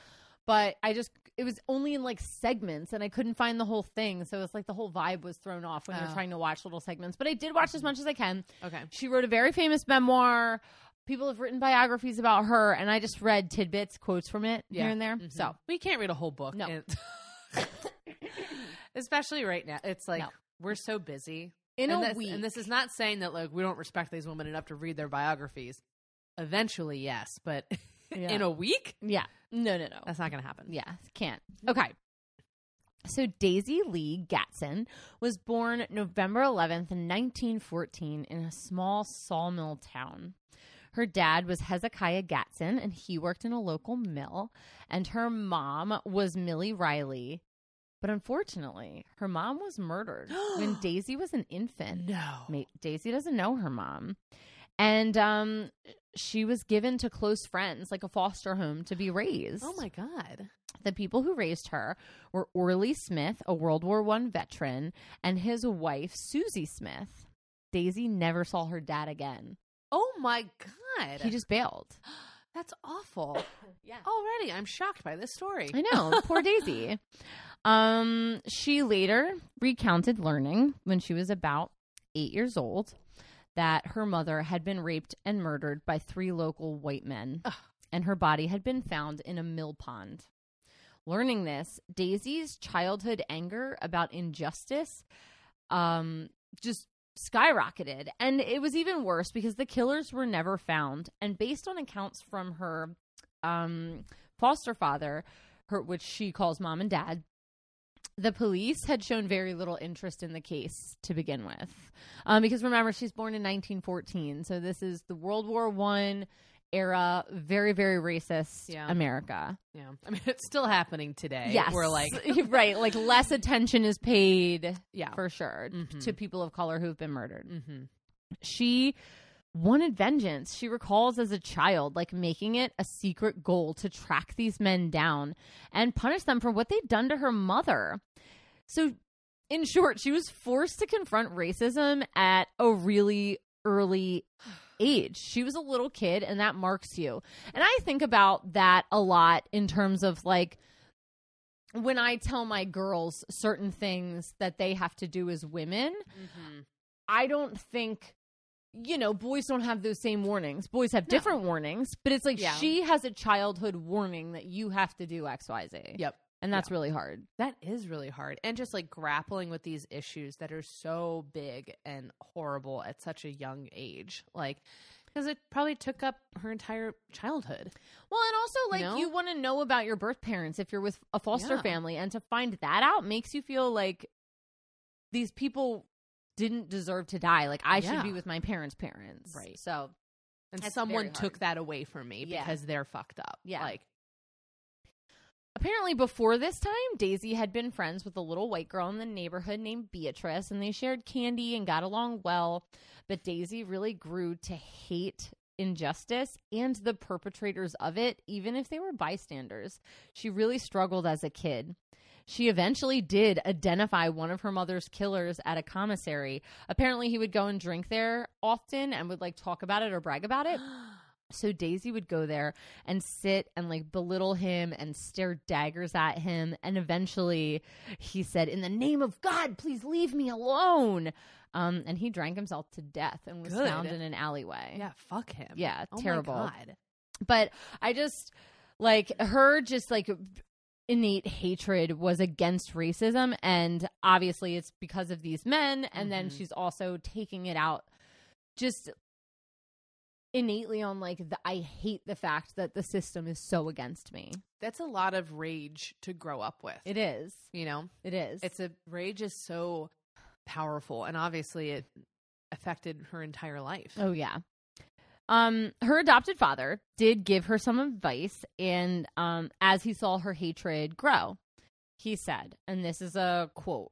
but I just it was only in like segments and I couldn't find the whole thing. So it's like the whole vibe was thrown off when you're Oh. trying to watch little segments. But I did watch as much as I can. Okay. She wrote a very famous memoir. People have written biographies about her, and I just read tidbits, quotes from it Yeah. here and there. Mhm. So we can't read a whole book. No. and- Especially right now. It's like No. we're so busy. In and a this, week. And this is not saying that like we don't respect these women enough to read their biographies. Eventually, yes, but Yeah. in a week, yeah. No, no, no. that's not going to happen. Yeah, can't. Okay. So Daisy Lee Gatson was born November 11th, 1914, in a small sawmill town. Her dad was Hezekiah Gatson, and he worked in a local mill. And her mom was Millie Riley. But unfortunately, her mom was murdered when Daisy was an infant. No. Daisy doesn't know her mom. And um, she was given to close friends, like a foster home, to be raised. Oh my god. The people who raised her were Orly Smith, a World War One veteran, and his wife Susie Smith. Daisy never saw her dad again. Oh my god. He just bailed. That's awful. Yeah. Already, I'm shocked by this story. I know, poor Daisy. Um, she later recounted learning when she was about eight years old that her mother had been raped and murdered by three local white men, Ugh. and her body had been found in a mill pond. Learning this, Daisy's childhood anger about injustice um, just skyrocketed. And it was even worse because the killers were never found. And based on accounts from her um, foster father, her, which she calls mom and dad, the police had shown very little interest in the case to begin with, um, because remember she's born in 1914, so this is the World War One era, very very racist Yeah. America. Yeah. I mean, it's still happening today. Yes, We're like, right, like less attention is paid yeah. for sure Mhm. to people of color who've been murdered. mm-hmm. She wanted vengeance. She recalls as a child, like making it a secret goal to track these men down and punish them for what they'd done to her mother. So, in short, she was forced to confront racism at a really early age. She was a little kid, and that marks you. And I think about that a lot in terms of like, when I tell my girls certain things that they have to do as women, Mm-hmm. I don't think you know, boys don't have those same warnings. Boys have different warnings, but it's like Yeah. she has a childhood warning that you have to do XYZ. Yep. And that's really hard. That is really hard. And just like grappling with these issues that are so big and horrible at such a young age. Like, because it probably took up her entire childhood. Well, and also like know? you want to know about your birth parents if you're with a foster Yeah. family and to find that out makes you feel like these people didn't deserve to die. Like I should be with my parents' parents. Right. So, And someone took that away from me Yeah. because they're fucked up. Yeah. Like, Apparently, before this time, Daisy had been friends with a little white girl in the neighborhood named Beatrice, and they shared candy and got along well. But Daisy really grew to hate injustice and the perpetrators of it, even if they were bystanders. She really struggled as a kid. She eventually did identify one of her mother's killers at a commissary. Apparently, he would go and drink there often and would like talk about it or brag about it. So Daisy would go there and sit and like belittle him and stare daggers at him. And eventually he said, In the name of God, please leave me alone. Um, and he drank himself to death and was Good. found in an alleyway. yeah, fuck him. Yeah, Oh my terrible. God. But I just like her just like innate hatred was against racism and obviously it's because of these men and then Mhm. she's also taking it out just innately on like the I hate the fact that the system is so against me. That's a lot of rage to grow up with. It is. you know, It is. it's a rage is so powerful, and obviously it affected her entire life. Oh yeah. Um her adopted father did give her some advice and um as he saw her hatred grow, he said, and this is a quote.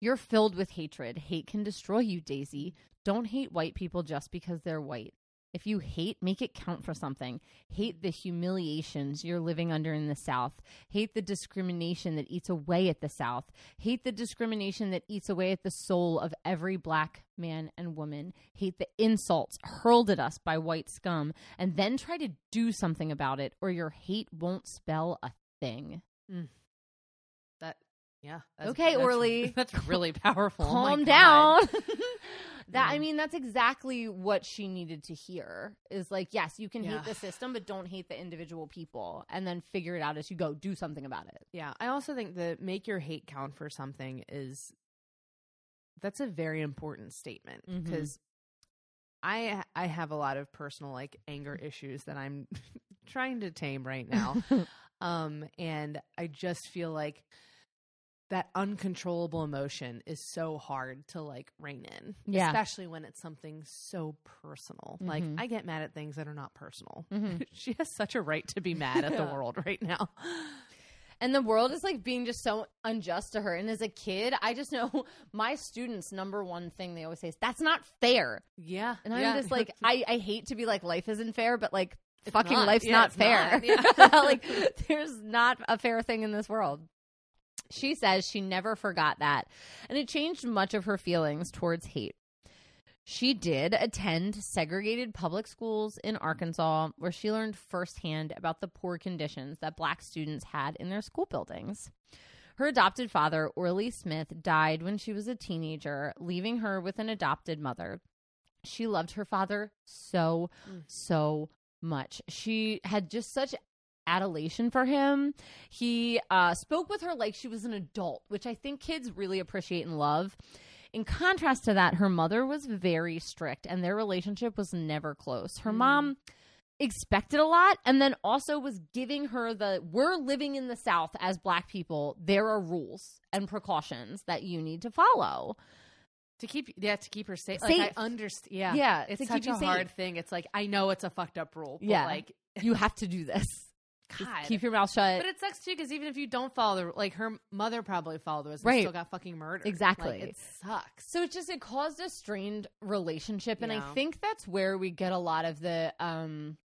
You're filled with hatred. Hate can destroy you, Daisy. Don't hate white people just because they're white. If you hate, make it count for something. Hate the humiliations you're living under in the South. Hate the discrimination that eats away at the South. Hate the discrimination that eats away at the soul of every black man and woman. Hate the insults hurled at us by white scum. And then try to do something about it, or your hate won't spell a thing. That Yeah. Okay, that's, Orly. That's really powerful. Oh calm God. down. that I mean, that's exactly what she needed to hear. Is like, yes, you can Yeah. hate the system, but don't hate the individual people, and then figure it out as you go. Do something about it. Yeah, I also think that make your hate count for something is that's a very important statement because I I have a lot of personal like anger issues that I'm trying to tame right now. um and I just feel like that uncontrollable emotion is so hard to like rein in, Yeah. especially when it's something so personal. Like Mhm. I get mad at things that are not personal. Mhm. she has such a right to be mad at the world right now. And the world is like being just so unjust to her. And as a kid, I just know my students' number one thing they always say is, "That's not fair." Yeah. And I'm yeah. just like, I, I hate to be like, life isn't fair, but like, It's fucking not. life's Yeah, not fair. not. Yeah. like, there's not a fair thing in this world. She says she never forgot that, and it changed much of her feelings towards hate. She did attend segregated public schools in Arkansas, where she learned firsthand about the poor conditions that black students had in their school buildings. Her adopted father, Orly Smith, died when she was a teenager, leaving her with an adopted mother. She loved her father so, Mm. so much. She had just such adulation for him. He uh, spoke with her like she was an adult, which I think kids really appreciate and love. In contrast to that, her mother was very strict and their relationship was never close. Her Mm. mom expected a lot and then also was giving her the we're living in the south as black people there are rules and precautions that you need to follow to keep yeah to keep her safe. Safe. Like I understand. Yeah, Yeah, It's such a hard thing. It's like I know it's a fucked up rule. But Yeah. like you have to do this Just God. keep your mouth shut but it sucks too because even if you don't follow the like her mother probably followed the rules and Right. still got fucking murdered. Exactly. Like, it sucks. So it just it caused a strained relationship and I Yeah. think that's where we get a lot of the um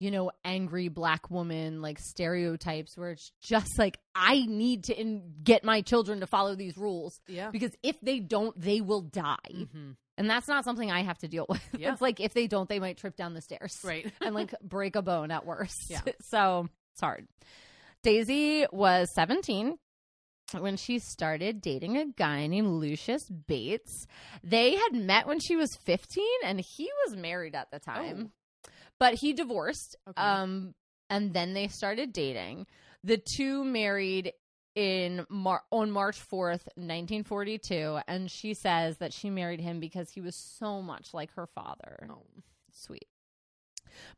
you know angry black woman like stereotypes where it's just like I need to in- get my children to follow these rules Yeah. because if they don't they will die. hmm And that's not something I have to deal with. Yeah. It's like if they don't they might trip down the stairs. Right. and like break a bone at worst. Yeah. So it's hard. Daisy was 17 when she started dating a guy named Lucius Bates. They had met when she was 15 and he was married at the time. But he divorced. Okay. Um and then they started dating. The two married in Mar- on March 4th, 1942, and she says that she married him because he was so much like her father. Oh. Sweet.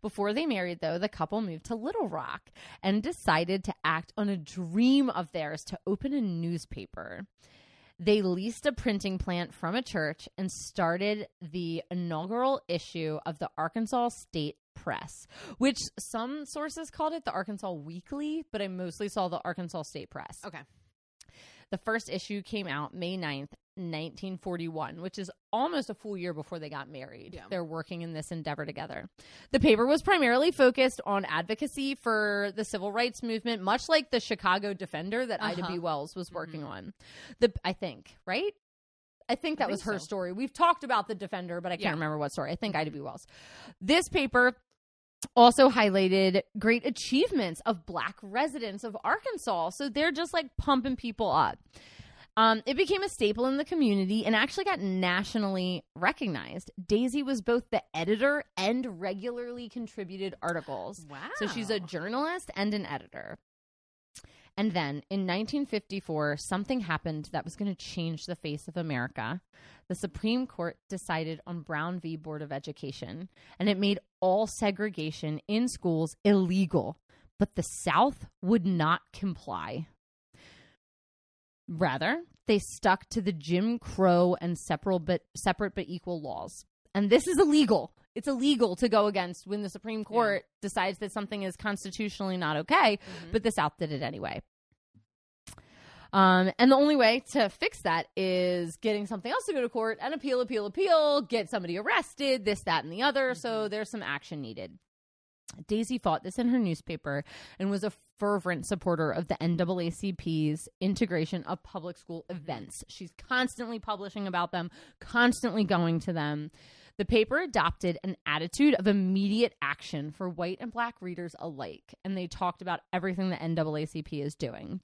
Before they married, though, the couple moved to Little Rock and decided to act on a dream of theirs to open a newspaper. They leased a printing plant from a church and started the inaugural issue of the Arkansas State Press, which some sources called it the Arkansas Weekly, but I mostly saw the Arkansas State Press. Okay. The first issue came out May 9th, 1941, which is almost a full year before they got married. Yeah. They're working in this endeavor together. The paper was primarily focused on advocacy for the civil rights movement, much like the Chicago Defender that Ida Uh-huh. B. Wells was working Mhm. on. The I think, right? I think I that was her so. story. We've talked about the Defender, but I can't Yeah. remember what story. I think Ida B. Wells. This paper also highlighted great achievements of black residents of Arkansas. So they're just like pumping people up. Um, it became a staple in the community and actually got nationally recognized. Daisy was both the editor and regularly contributed articles. Wow. So she's a journalist and an editor. And then in 1954, something happened that was going to change the face of America. The Supreme Court decided on Brown v. Board of Education, and it made all segregation in schools illegal. But the South would not comply. Rather, they stuck to the Jim Crow and separate but, separate but equal laws. And this is illegal. It's illegal to go against when the Supreme Court decides that something is constitutionally not okay, Mhm. but the South did it anyway. Um, and the only way to fix that is getting something else to go to court and appeal, appeal, appeal, get somebody arrested, this, that, and the other. So there's some action needed. Daisy fought this in her newspaper and was a fervent supporter of the NAACP's integration of public school events. She's constantly publishing about them, constantly going to them. The paper adopted an attitude of immediate action for white and black readers alike, and they talked about everything the NAACP is doing.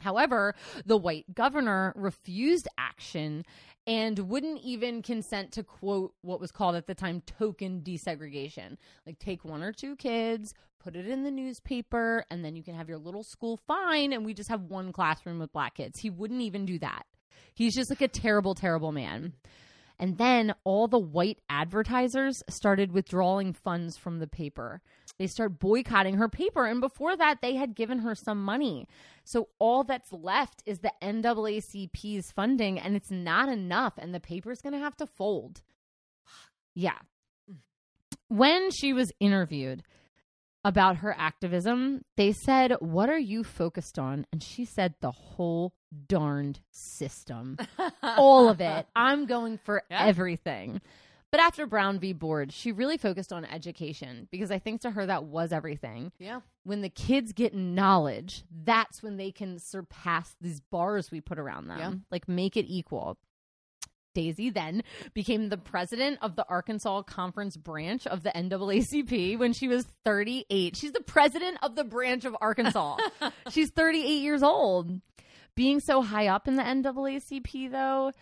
However, the white governor refused action and wouldn't even consent to quote what was called at the time token desegregation. Like, take one or two kids, put it in the newspaper, and then you can have your little school fine, and we just have one classroom with black kids. He wouldn't even do that. He's just like a terrible, terrible man. And then all the white advertisers started withdrawing funds from the paper. They start boycotting her paper. And before that, they had given her some money. So all that's left is the NAACP's funding, and it's not enough. And the paper's going to have to fold. Yeah. When she was interviewed, about her activism, they said, What are you focused on? And she said, The whole darned system. All of it. I'm going for Yeah. everything. But after Brown v. Board, she really focused on education because I think to her that was everything. Yeah. When the kids get knowledge, that's when they can surpass these bars we put around them. Yeah. Like make it equal. Daisy then became the president of the Arkansas Conference branch of the NAACP when she was 38. She's the president of the branch of Arkansas. She's 38 years old. Being so high up in the NAACP, though,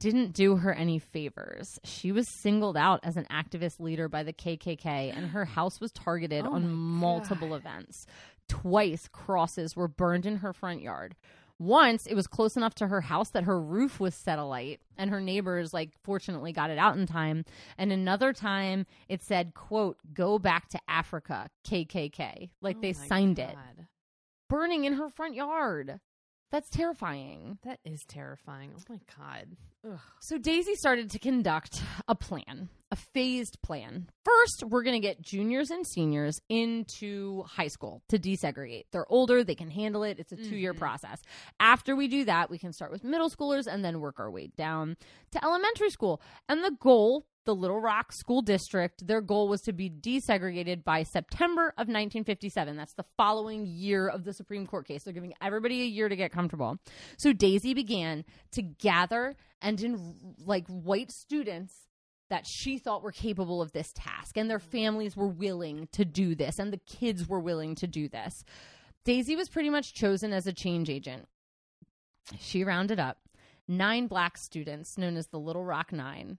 didn't do her any favors. She was singled out as an activist leader by the KKK, and her house was targeted Oh on multiple God. events. Twice, crosses were burned in her front yard. Once it was close enough to her house that her roof was set alight and her neighbors like fortunately got it out in time. And another time it said quote go back to africa kkk like oh they Oh my signed it. Burning in her front yard that's terrifying That is terrifying. Oh my god. Ugh. so Daisy started to conduct a plan, a phased plan. First, we're going to get juniors and seniors into high school to desegregate. They're older, they can handle it. It's a two year Mhm. process. After we do that, we can start with middle schoolers and then work our way down to elementary school. And the goal, the Little Rock School District, their goal was to be desegregated by September of 1957. That's the following year of the Supreme Court case. They're giving everybody a year to get comfortable. So Daisy began to gather and in like white students that she thought were capable of this task and their families were willing to do this and the kids were willing to do this. Daisy was pretty much chosen as a change agent. She rounded up nine black students known as the Little Rock Nine.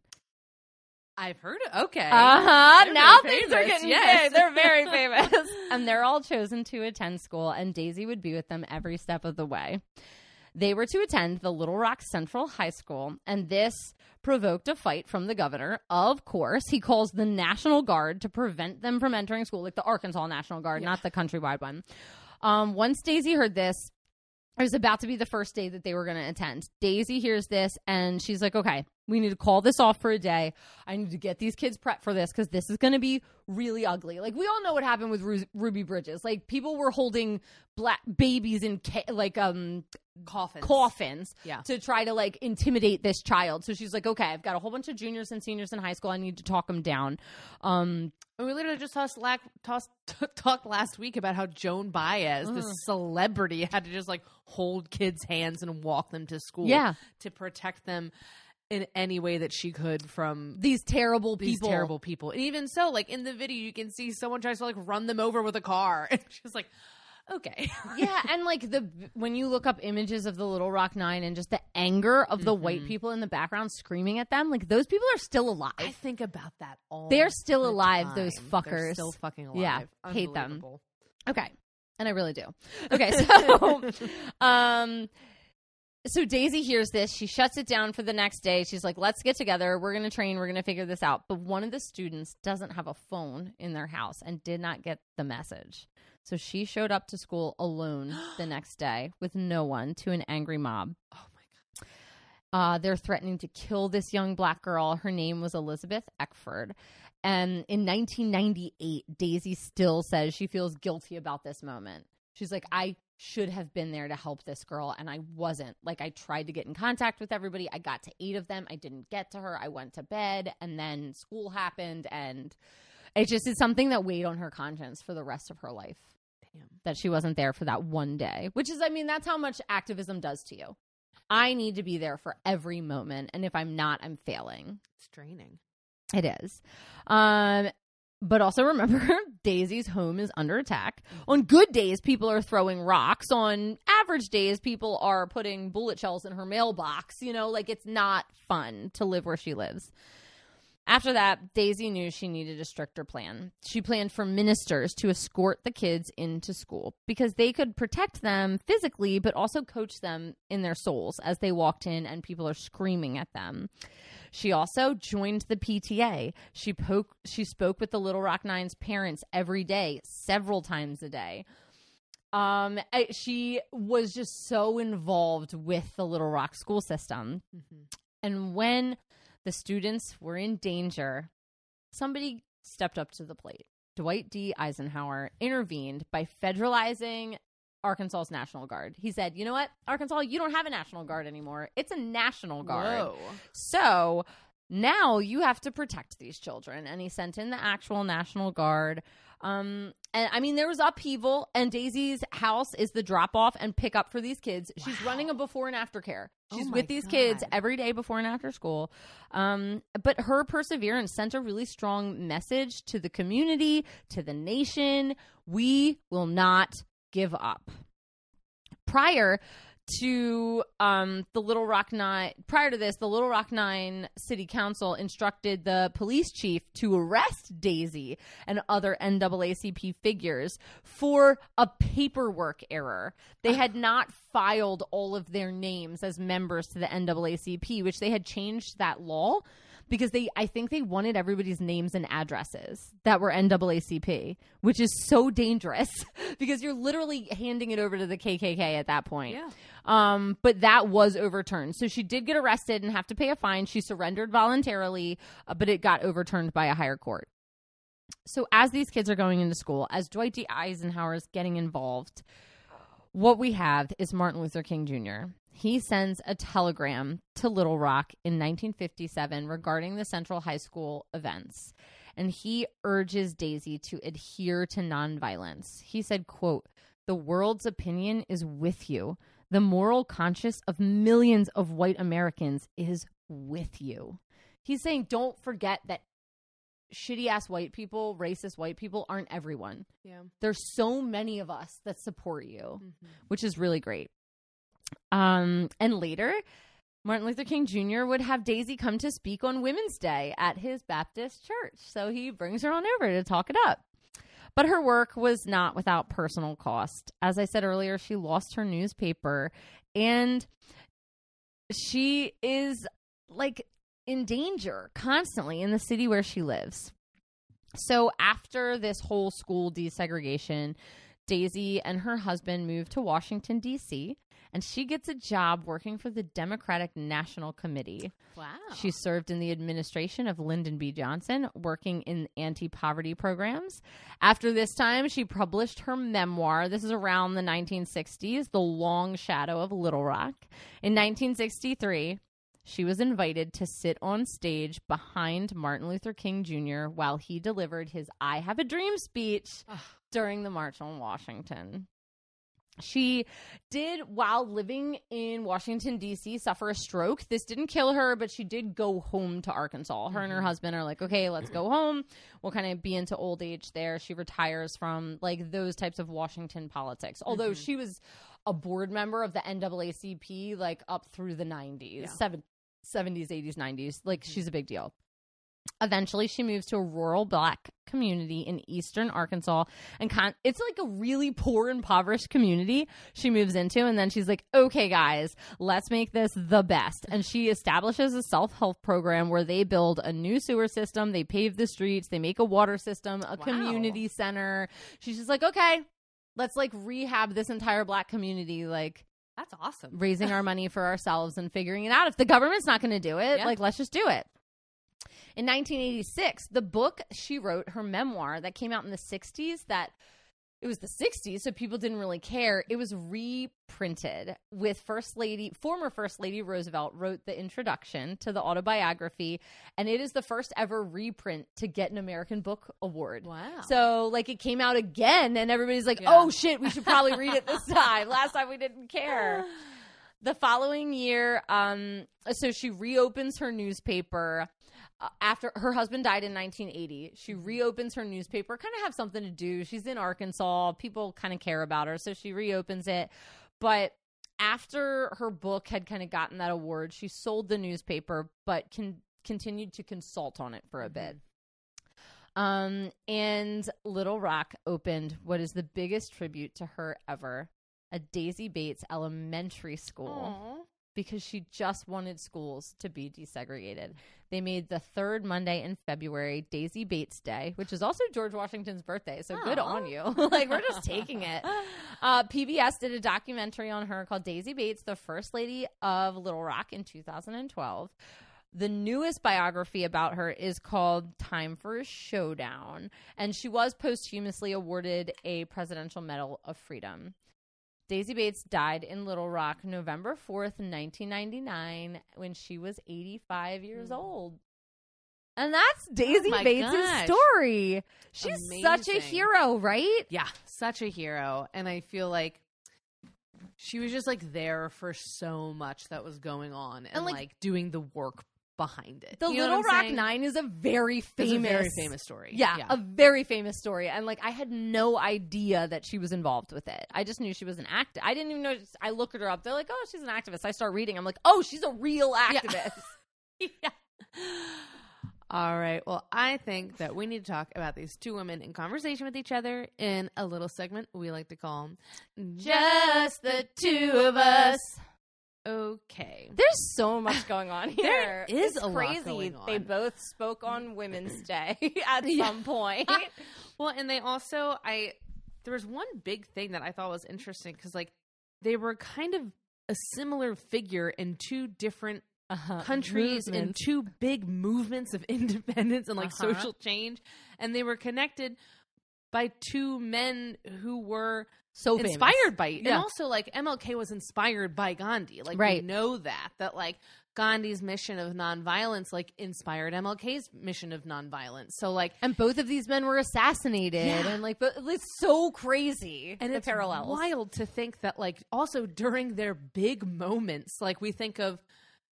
I've heard it. Okay. Uh huh. They're Now things are getting yes. big. They're very famous. and they're all chosen to attend school, and Daisy would be with them every step of the way. They were to attend the Little Rock Central High School, and this provoked a fight from the governor. Of course, he calls the National Guard to prevent them from entering school, like the Arkansas National Guard, Yeah. not the countrywide one. Um, once Daisy heard this, it was about to be the first day that they were going to attend. Daisy hears this and she's like, okay, we need to call this off for a day. I need to get these kids prepped for this because this is going to be really ugly. Like, we all know what happened with Ru- Ruby Bridges. Like, people were holding black babies in ca- like um Coffins. coffins Yeah. to try to like intimidate this child. So she's like, okay, I've got a whole bunch of juniors and seniors in high school. I need to talk them down. Um, And we literally just tossed, lack, tossed, talked last week about how Joan Baez, this celebrity, had to just like hold kids' hands and walk them to school. Yeah. To protect them in any way that she could from these terrible these people. terrible people. And even so, like in the video, you can see someone tries to like run them over with a car. And she's like, okay. yeah, and like the when you look up images of the Little Rock Nine and just the anger of the white people in the background screaming at them, like those people are still alive. I think about that all They're still the alive, those time. They're fuckers. still fucking alive. Yeah, hate them. Okay. And I really do. Okay, so um so Daisy hears this, she shuts it down for the next day. She's like, "Let's get together. We're going to train. We're going to figure this out." But one of the students doesn't have a phone in their house and did not get the message. So she showed up to school alone the next day with no one to an angry mob. Oh my god. Uh, they're threatening to kill this young black girl. Her name was Elizabeth Eckford. And in 1998, Daisy still says she feels guilty about this moment. She's like, I should have been there to help this girl, and I wasn't. Like, I tried to get in contact with everybody. I got to eight of them. I didn't get to her. I went to bed, and then school happened. And it just is something that weighed on her conscience for the rest of her life Damn. that she wasn't there for that one day, which is, I mean, that's how much activism does to you. I need to be there for every moment. And if I'm not, I'm failing. It's draining. It is. Um, But also remember, Daisy's home is under attack. On good days, people are throwing rocks. On average days, people are putting bullet shells in her mailbox. You know, like it's not fun to live where she lives. After that, Daisy knew she needed a stricter plan. She planned for ministers to escort the kids into school because they could protect them physically, but also coach them in their souls as they walked in and people are screaming at them. She also joined the PTA. She poke, she spoke with the Little Rock Nine's parents every day, several times a day. Um, she was just so involved with the Little Rock school system. And when the students were in danger, somebody stepped up to the plate. Dwight D. Eisenhower intervened by federalizing Arkansas's National Guard. He said, You know what, Arkansas, you don't have a National Guard anymore. It's a National Guard. Whoa. So now you have to protect these children. And he sent in the actual National Guard. Um, and I mean, there was upheaval, and Daisy's house is the drop off and pick up for these kids. She's running a before and after care. Oh She's my with these kids every day before and after school. Um, but her perseverance sent a really strong message to the community, to the nation. We will not give up prior to um, the Little Rock Nine, prior to this, the Little Rock Nine City Council instructed the police chief to arrest Daisy and other NAACP figures for a paperwork error. They had not filed all of their names as members to the NAACP, which they had changed that law because they I think they wanted everybody's names and addresses that were NAACP, which is so dangerous because you're literally handing it over to the KKK at that point. Yeah. Um, but that was overturned. So she did get arrested and have to pay a fine. She surrendered voluntarily, uh, but it got overturned by a higher court. So as these kids are going into school, as Dwight D. Eisenhower is getting involved, what we have is Martin Luther King Jr. He sends a telegram to Little Rock in 1957 regarding the Central High School events. And he urges Daisy to adhere to nonviolence. He said, quote, the world's opinion is with you. The moral conscience of millions of white Americans is with you. He's saying, don't forget that shitty ass white people, racist white people aren't everyone. Yeah. There's so many of us that support you, Mm-hmm. which is really great. Um, and later, Martin Luther King Jr. would have Daisy come to speak on Women's Day at his Baptist church. So he brings her on over to talk it up. But her work was not without personal cost. As I said earlier, she lost her newspaper and she is like in danger constantly in the city where she lives. So after this whole school desegregation, Daisy and her husband moved to Washington, D.C., and she gets a job working for the Democratic National Committee. Wow. She served in the administration of Lyndon B. Johnson, working in anti poverty programs. After this time, she published her memoir. This is around the 1960s, The Long Shadow of Little Rock. In 1963, she was invited to sit on stage behind Martin Luther King Jr. while he delivered his I Have a Dream speech Ugh. during the March on Washington. She did, while living in Washington, D.C., suffer a stroke. This didn't kill her, but she did go home to Arkansas. Her and her mm-hmm. husband are like, okay, let's go home. We'll kind of be into old age there. She retires from like those types of Washington politics. Although mm-hmm. she was a board member of the NAACP like up through the 90s, Yeah. 70s, 80s, 90s. Like mm-hmm. she's a big deal. Eventually, she moves to a rural black community in eastern Arkansas, and con- it's like a really poor, impoverished community she moves into. And then she's like, "Okay, guys, let's make this the best." And she establishes a self help program where they build a new sewer system, they pave the streets, they make a water system, a Wow. community center. She's just like, "Okay, let's like rehab this entire black community." Like That's awesome. raising our money for ourselves and figuring it out. If the government's not going to do it, Yeah. like let's just do it. In 1986, the book she wrote, her memoir that came out in the 60s, that it was the 60s, so people didn't really care. It was reprinted with First Lady, former First Lady Roosevelt wrote the introduction to the autobiography, and it is the first ever reprint to get an American Book Award. Wow. So, like, it came out again, and everybody's like, Yeah. oh shit, we should probably read it this time. Last time we didn't care. The following year, um, so she reopens her newspaper. Uh, after her husband died in 1980, she reopens her newspaper, kind of have something to do. She's in Arkansas. People kind of care about her, so she reopens it. But after her book had kind of gotten that award, she sold the newspaper, but can continued to consult on it for a bit. Um, and Little Rock opened what is the biggest tribute to her ever, a Daisy Bates Elementary School because she just wanted schools to be desegregated. They made the third Monday in February Daisy Bates Day, which is also George Washington's birthday. So good on you. like we're just taking it. Uh, PBS did a documentary on her called Daisy Bates, the First Lady of Little Rock in 2012. The newest biography about her is called Time for a Showdown, and she was posthumously awarded a Presidential Medal of Freedom. Daisy Bates died in Little Rock November 4th, 1999, when she was 85 years hmm. old. And that's oh Daisy my Bates' gosh. story. She's such a hero, right? Yeah, such a hero. And I feel like she was just like there for so much that was going on and, like- like, doing the work behind it. The You know Little Rock saying? Nine is a very famous, a very famous story. Yeah, a very famous story. And like, I had no idea that she was involved with it. I just knew she was an actor. I didn't even know. I looked her up. They're like, oh, she's an activist. I start reading. I'm like, oh, she's a real activist. yeah. All right. Well, I think that we need to talk about these two women in conversation with each other in a little segment we like to call Just the two of us. Okay. There's so much going on here. There is It's a lot crazy. They both spoke on Women's Day at some point. Well, and they also I there was one big thing that I thought was interesting because like they were kind of a similar figure in two different Uh-huh. countries and two big movements of independence and like Uh-huh. social change, and they were connected by two men who were so famous. inspired by and also like MLK was inspired by Gandhi. Like Right. we know that that like Gandhi's mission of nonviolence like inspired MLK's mission of nonviolence. So like And both of these men were assassinated, Yeah. and like, but it's so crazy. and the it's parallels. wild to think that like also during their big moments, like we think of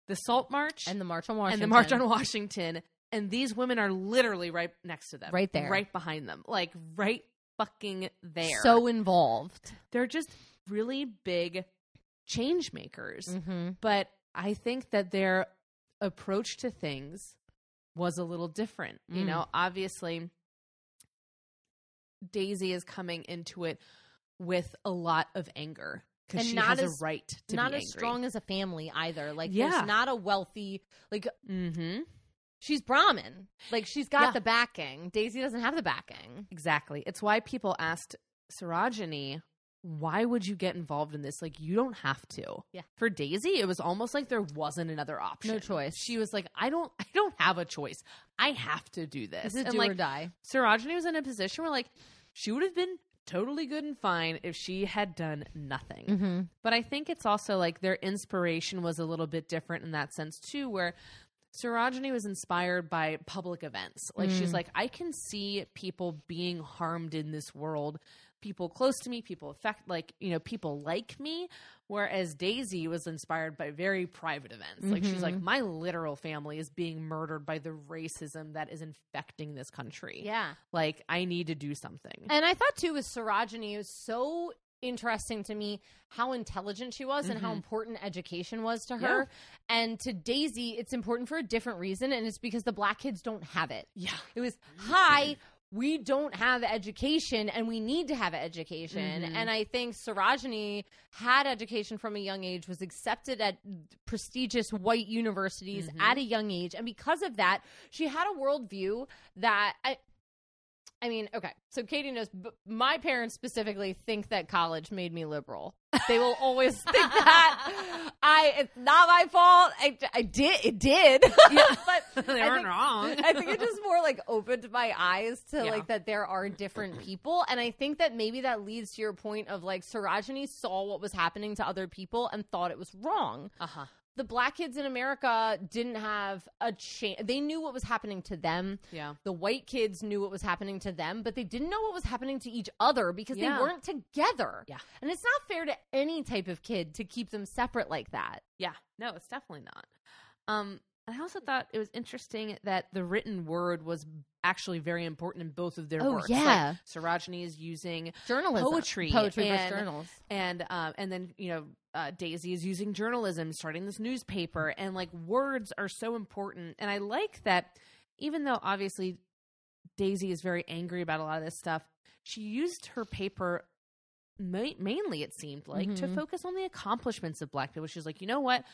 the Salt March and the March on Washington and the March on Washington, and these women are literally right next to them, Right there. right behind them, like right fucking there. so involved. they're just really big change makers. Mm-hmm. But I think that their approach to things was a little different. You Mm. know, obviously, Daisy is coming into it with a lot of anger because she not has as- a right to Not as angry. strong as a family either. Like, Yeah. there's not a wealthy like. Mm-hmm. She's Brahmin. Like, she's got Yeah. the backing. Daisy doesn't have the backing. Exactly. It's why people asked Sarojini, why would you get involved in this? Like, you don't have to. Yeah. For Daisy, it was almost like there wasn't another option. No choice. She was like, I don't, I don't have a choice. I have to do this. This is and do like, or die. Sarojini was in a position where, like, she would have been totally good and fine if she had done nothing. Mm-hmm. But I think it's also like their inspiration was a little bit different in that sense too, where Sarojini was inspired by public events. Like she's Mm. like, I can see people being harmed in this world, people close to me, people affect like, you know, people like me. Whereas Daisy was inspired by very private events. Like she's like, Mhm. my literal family is being murdered by the racism that is infecting this country. Yeah. Like I need to do something. And I thought too with Sarojini, it was so interesting to me how intelligent she was and how Mhm. important education was to her. And to Daisy, it's important for a different reason, and it's because the black kids don't have it. yeah. It was, hi, we don't have education and we need to have education. Mhm. And I think Sarojini had education from a young age, was accepted at prestigious white universities Mhm. at a young age. And because of that, she had a worldview that I. I mean, okay. So Katie knows, my parents specifically think that college made me liberal. They will always think that. I it's not my fault. I, I did it did. Yeah. but they weren't wrong. I think it just more like opened my eyes to Yeah. like that there are different people. And I think that maybe that leads to your point of like Sarojini saw what was happening to other people and thought it was wrong. Uh huh. The black kids in America didn't have a chance. They knew what was happening to them. Yeah. The white kids knew what was happening to them, but they didn't know what was happening to each other because Yeah. they weren't together. Yeah. And it's not fair to any type of kid to keep them separate like that. Yeah, no, it's definitely not. Um, I also thought it was interesting that the written word was actually very important in both of their Oh, works. yeah. like, Sarojini is using Journalism, Poetry poetry and- journals. and um, and then you know uh, Daisy is using journalism, starting this newspaper, and like words are so important. And I like that, even though obviously Daisy is very angry about a lot of this stuff, she used her paper. Ma- mainly, it seemed like to Mhm. focus on the accomplishments of Black people. She's like, you know what?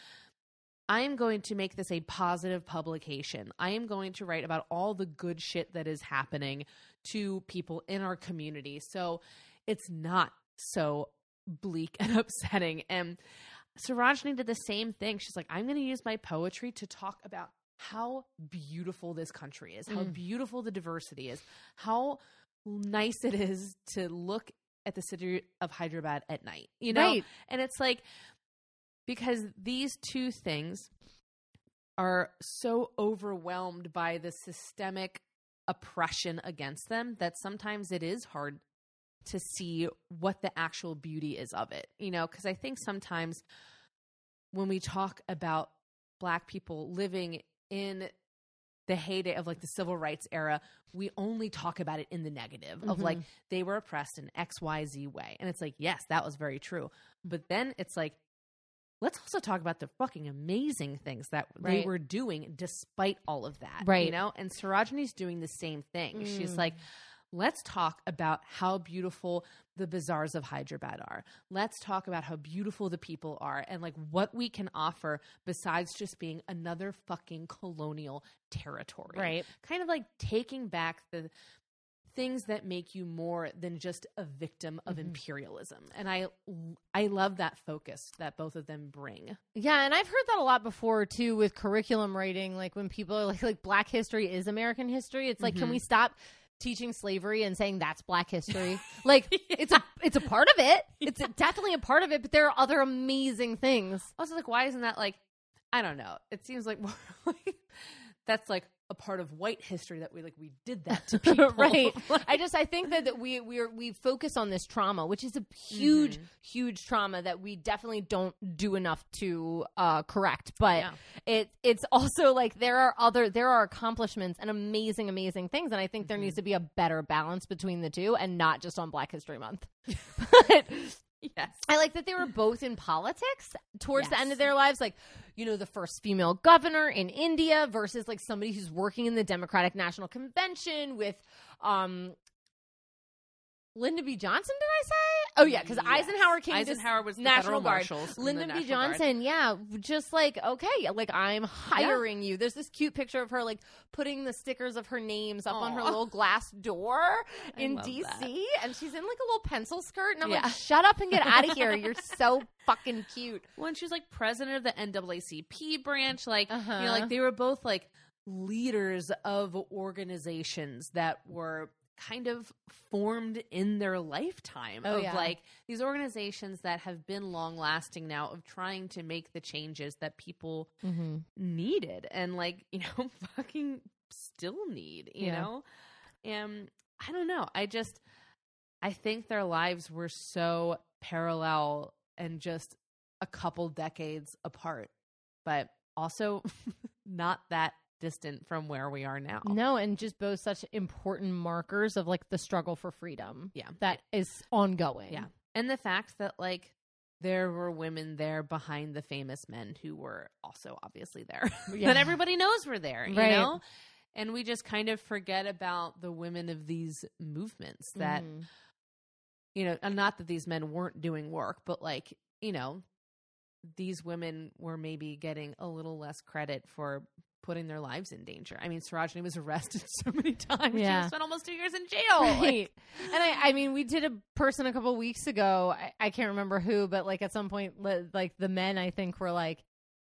I am going to make this a positive publication. I am going to write about all the good shit that is happening to people in our community. So it's not so bleak and upsetting. And Sarojini did the same thing. She's like, I'm going to use my poetry to talk about how beautiful this country is, how Mm. beautiful the diversity is, how nice it is to look at the city of Hyderabad at night, you know? Right. And it's like, because these two things are so overwhelmed by the systemic oppression against them that sometimes it is hard to see what the actual beauty is of it. You know, because I think sometimes when we talk about black people living in the heyday of like the civil rights era, we only talk about it in the negative of like they were oppressed in XYZ way. And it's like, yes, that was very true. But then it's like, let's also talk about the fucking amazing things that they were doing despite all of that. Right. You know? And Sarojini's doing the same thing. She's Mm. like, let's talk about how beautiful the bazaars of Hyderabad are. Let's talk about how beautiful the people are and like what we can offer besides just being another fucking colonial territory Right. kind of like taking back the things that make you more than just a victim of Mhm. imperialism and i i love that focus that both of them bring Yeah, and I've heard that a lot before too with curriculum writing. Like when people are like, like Black history is American history. It's like, can Mhm. we stop teaching slavery and saying that's Black history? like it's a it's a part of it. It's definitely a part of it, but there are other amazing things. also like why isn't that like i don't know it seems like more like that's like a part of white history that we like we did that to people right. I just I think that, that we we are, we focus on this trauma, which is a huge Mhm. huge trauma that we definitely don't do enough to uh, correct. But Yeah. it it's also like there are other there are accomplishments and amazing amazing things, and I think there Mhm. needs to be a better balance between the two, and not just on Black History Month. but yes I like that they were both in politics towards the end of their lives. Like, you know, the first female governor in India versus like somebody who's working in the Democratic National Convention with um Lyndon B. Johnson, did I say? Oh yeah, because Yes. Eisenhower came to eisenhower was the National Guard. marshals and the Lyndon B. National Guard. Johnson, yeah, just like okay, like I'm hiring you. There's this cute picture of her like putting the stickers of her names up on her little glass door I in DC, that. and she's in like a little pencil skirt, and I'm Yeah. like, shut up and get out of here. You're so fucking cute. when she was like president of the NAACP branch, like you Uh-huh. know, like they were both like leaders of organizations that were kind of formed in their lifetime Oh, of yeah. like these organizations that have been long lasting now of trying to make the changes that people Mm-hmm. needed and like you know fucking still need you Yeah. know and i don't know i just i think their lives were so parallel and just a couple decades apart but also not that distant from where we are now No, and just both such important markers of like the struggle for freedom. Yeah. that is ongoing. yeah and the fact that like there were women there behind the famous men who were also obviously there Yeah. that everybody knows were there you Right. know and we just kind of forget about the women of these movements that Mhm. you know and not that these men weren't doing work but like you know these women were maybe getting a little less credit for putting their lives in danger i mean sarojini was arrested so many times Yeah. she spent almost two years in jail Like, and I, I mean, we did a person a couple weeks ago. I, I can't remember who, but like at some point, like the men, I think were like,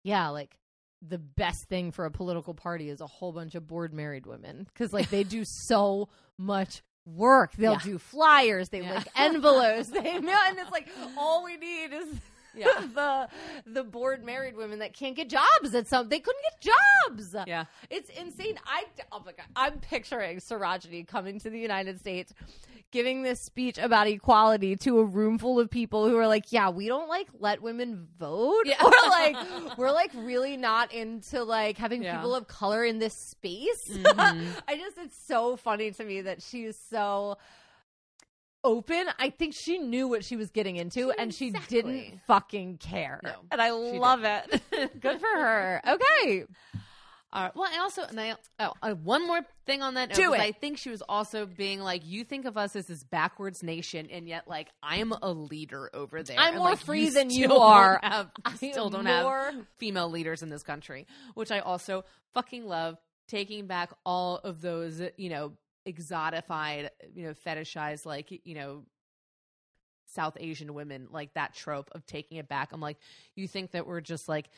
yeah, like the best thing for a political party is a whole bunch of bored married women because like they do so much work. They'll Yeah. do flyers, they Yeah. lick envelopes, they mail, and it's like all we need is Yeah. the the bored married women that can't get jobs at some they couldn't get jobs. Yeah. It's insane. I oh my god, I'm picturing Sarojini coming to the United States giving this speech about equality to a room full of people who are like, yeah, we don't like let women vote. Yeah. Or like we're like really not into like having Yeah. people of color in this space. Mhm. I just it's so funny to me that she's so open. I think she knew what she was getting into and she Exactly. didn't fucking care. No, and I she love it. Good for her. Okay. All right. Well, I also and I oh, uh, one more thing on that note. Do was it. I think she was also being like, you think of us as this backwards nation, and yet like I'm a leader over there. I'm and, more like, free than you still don't are. Have, I still don't more- have female leaders in this country, which I also fucking love. Taking back all of those, you know, exotified, you know, fetishized, like you know, South Asian women, like that trope of taking it back. I'm like, you think that we're just like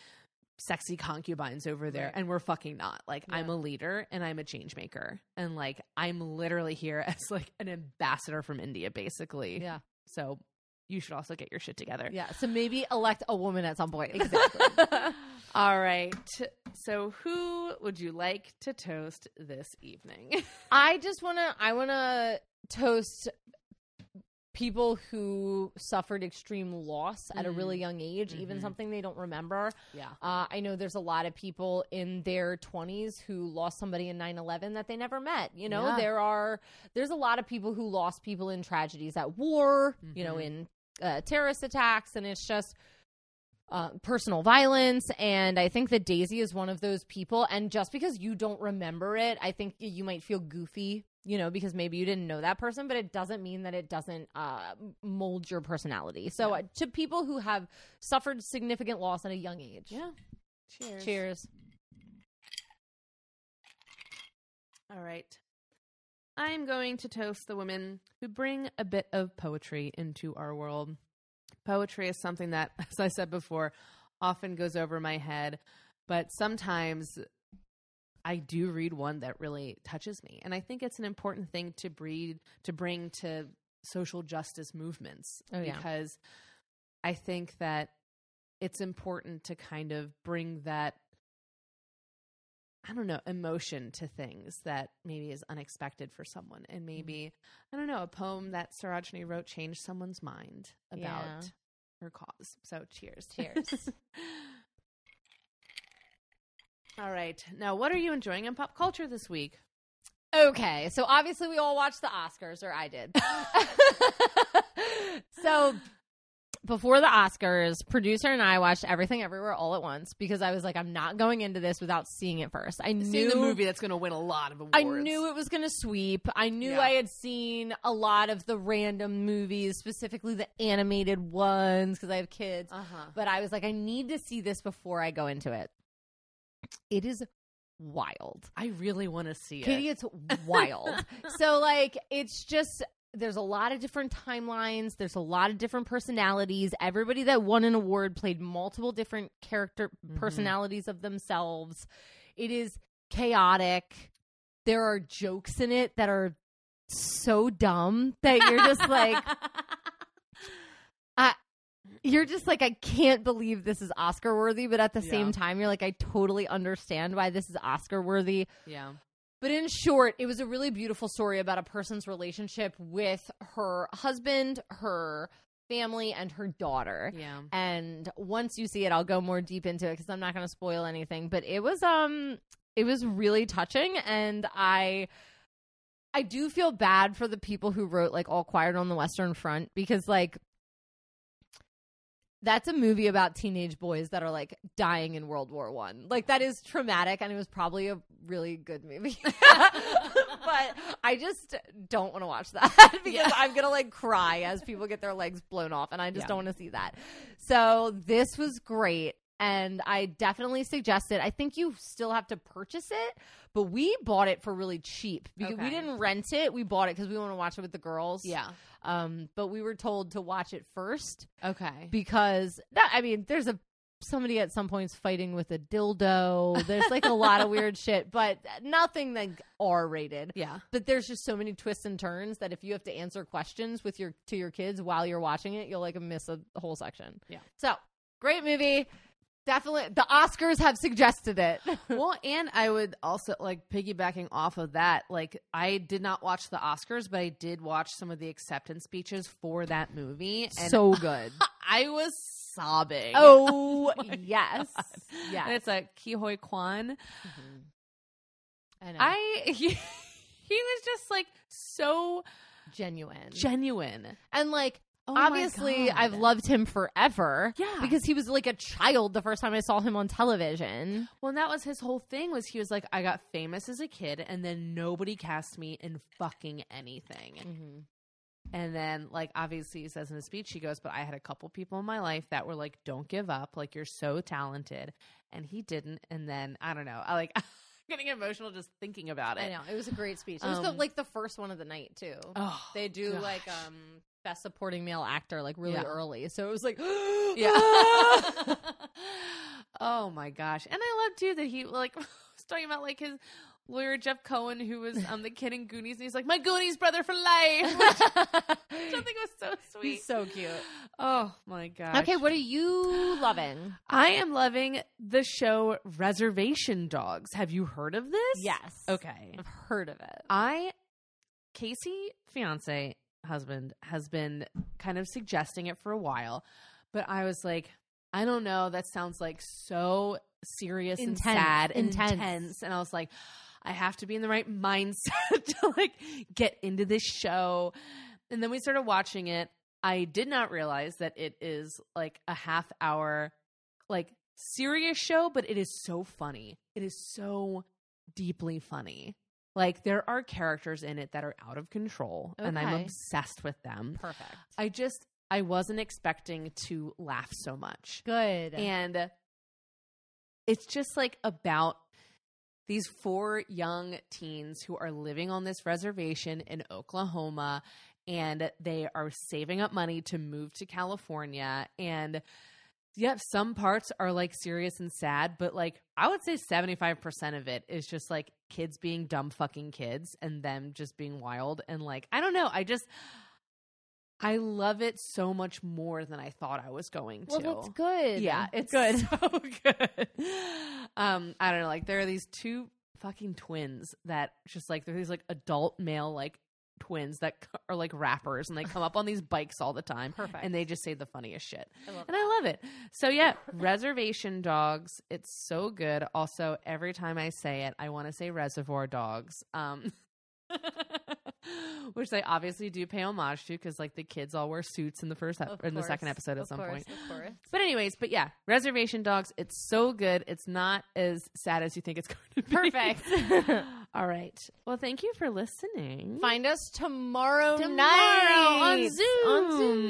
sexy concubines over there Right. and we're fucking not like i'm a leader and i'm a change maker and like i'm literally here as like an ambassador from india basically Yeah. so you should also get your shit together Yeah. So maybe elect a woman at some point. exactly all right so who would you like to toast this evening I just want to I want to toast people who suffered extreme loss at a really Mm. young age, even Mhm. something they don't remember. yeah Uh, I know there's a lot of people in their 20s who lost somebody in 9/11 that they never met. You know, Yeah. there are there's a lot of people who lost people in tragedies at war, you know, Mhm. in uh, terrorist attacks and it's just uh, personal violence and I think that Daisy is one of those people and just because you don't remember it, I think you might feel goofy, you know, because maybe you didn't know that person, but it doesn't mean that it doesn't uh, mold your personality. So Yeah. uh, to people who have suffered significant loss at a young age. yeah cheers Cheers. all right i'm going to toast the women who bring a bit of poetry into our world poetry is something that as i said before often goes over my head but sometimes i do read one that really touches me and i think it's an important thing to breed to bring to social justice movements Oh, yeah. because i think that it's important to kind of bring that I don't know, emotion to things that maybe is unexpected for someone. And maybe, mm-hmm. I don't know, a poem that Sarojini wrote changed someone's mind about Yeah. her cause. So cheers. Cheers. All right. Now, what are you enjoying in pop culture this week? Okay, so obviously we all watched the Oscars, or I did. so before the Oscars, producer and I watched Everything Everywhere All at Once because I was like, I'm not going into this without seeing it first. I knew the movie that's going to win a lot of awards. I knew it was going to sweep. I knew Yeah. I had seen a lot of the random movies, specifically the animated ones, because I have kids. Uh huh. But I was like, I need to see this before I go into it. It is wild. I really want to see Katie, it. it's wild. so like it's just there's a lot of different timelines. There's a lot of different personalities. Everybody that won an award played multiple different character Mhm. personalities of themselves. It is chaotic. There are jokes in it that are so dumb that you're just like you're just like I can't believe this is Oscar worthy, but at the Yeah. same time you're like I totally understand why this is Oscar worthy. yeah. But in short, it was a really beautiful story about a person's relationship with her husband, her family, and her daughter. Yeah. And once you see it, I'll go more deep into it because I'm not going to spoil anything. But it was um, it was really touching, and I. I do feel bad for the people who wrote like All Quiet on the Western Front because like that's a movie about teenage boys that are like dying in World War One. Like that is traumatic, and it was probably a really good movie. but I just don't want to watch that because Yeah. I'm gonna like cry as people get their legs blown off, and I just Yeah. don't want to see that. So this was great. And I definitely suggest it. I think you still have to purchase it, but we bought it for really cheap because we didn't rent it. We bought it because we want to watch it with the girls. Yeah. Um, but we were told to watch it first Okay. because that, I mean, there's a somebody at some points fighting with a dildo. There's like a lot of weird shit, but nothing like R rated. Yeah. But there's just so many twists and turns that if you have to answer questions with your to your kids while you're watching it, you'll like miss a whole section. Yeah. So Great movie. Definitely, the Oscars have suggested it. well, and I would also like piggybacking off of that. Like, I did not watch the Oscars, but I did watch some of the acceptance speeches for that movie, and so good. I was sobbing. Oh, oh yes, And yes. it's a Ke Huy Quan. Mm-hmm. I know. I he, he was just like so genuine, genuine. and like Oh obviously, I've loved him forever. Yeah. because he was like a child the first time I saw him on television. Well, and that was his whole thing. Was he was like, I got famous as a kid, and then nobody cast me in fucking anything. And then, like, obviously, he says in his speech, he goes, But I had a couple people in my life that were like, Don't give up. Like, you're so talented. And he didn't. And then, I don't know. I like, getting emotional just thinking about it. I know it was a great speech. It was the, Um, like the first one of the night too. Oh, they do gosh. like um best supporting male actor like really Yeah. early, so it was like Yeah. oh my gosh. And I love too that he like was talking about like his lawyer Jeff Cohen who was um the kid in Goonies and he's like, My Goonies brother for life. Which I think was so sweet. He's so cute. oh my gosh. Okay, what are you loving? I am loving the show Reservation Dogs. Have you heard of this? Yes. Okay. I've heard of it. I Casey, fiance, husband, has been kind of suggesting it for a while, but I was like, I don't know. That sounds like so serious Intense, and sad, and intense. intense, and I was like, I have to be in the right mindset to like get into this show. And then we started watching it. I did not realize that it is like a half hour, like serious show, but it is so funny. It is so deeply funny. Like there are characters in it that are out of control, and I'm obsessed with them. Perfect. I just I wasn't expecting to laugh so much, Good. and it's just like about these four young teens who are living on this reservation in Oklahoma and they are saving up money to move to California and yep some parts are like serious and sad but like I would say 75% of it is just like kids being dumb fucking kids and them just being wild and like I don't know I just I love it so much more than I thought I was going to. well, that's good. Yeah, it's good. so good. Um, I don't know, like there are these two fucking twins that just like they're these like adult male like twins that are like rappers and they come up on these bikes all the time Perfect. and they just say the funniest shit. I And I love it. So yeah, reservation dogs. It's so good. Also, every time I say it, I want to say reservoir dogs. Um which they obviously do pay homage to because like the kids all wear suits in the first ep- in the second episode at of some course, point. But anyways, but yeah, Reservation Dogs. It's so good. It's not as sad as you think it's going to be. Perfect. All right. Well, thank you for listening. Find us tomorrow, Tomorrow night on Zoom. On Zoom.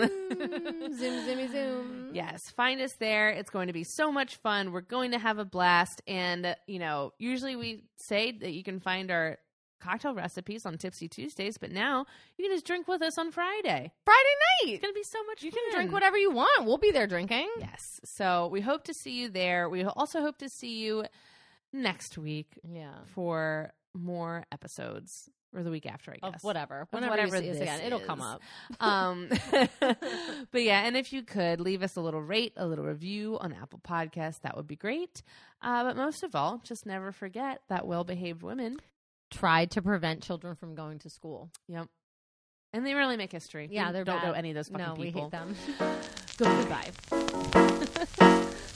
zoom, zoomy, zoom. Yes, find us there. It's going to be so much fun. We're going to have a blast. And, uh, you know, usually we say that you can find our cocktail recipes on Tipsy Tuesdays, but now you can just drink with us on Friday. Friday night. It's going to be so much You fun. can drink whatever you want. We'll be there drinking. Yes. So we hope to see you there. We also hope to see you next week Yeah. for more episodes or the week after, I Of guess. whatever. Of Whenever whatever you see this again, it'll come up. Um, but yeah, and if you could leave us a little rate, a little review on Apple Podcasts, that would be great. Uh, but most of all, just never forget that well behaved women. Tried to prevent children from going to school. Yep. And they really make history. Yeah, they're don't know any of those fucking no, people. we hate them. Goodbye.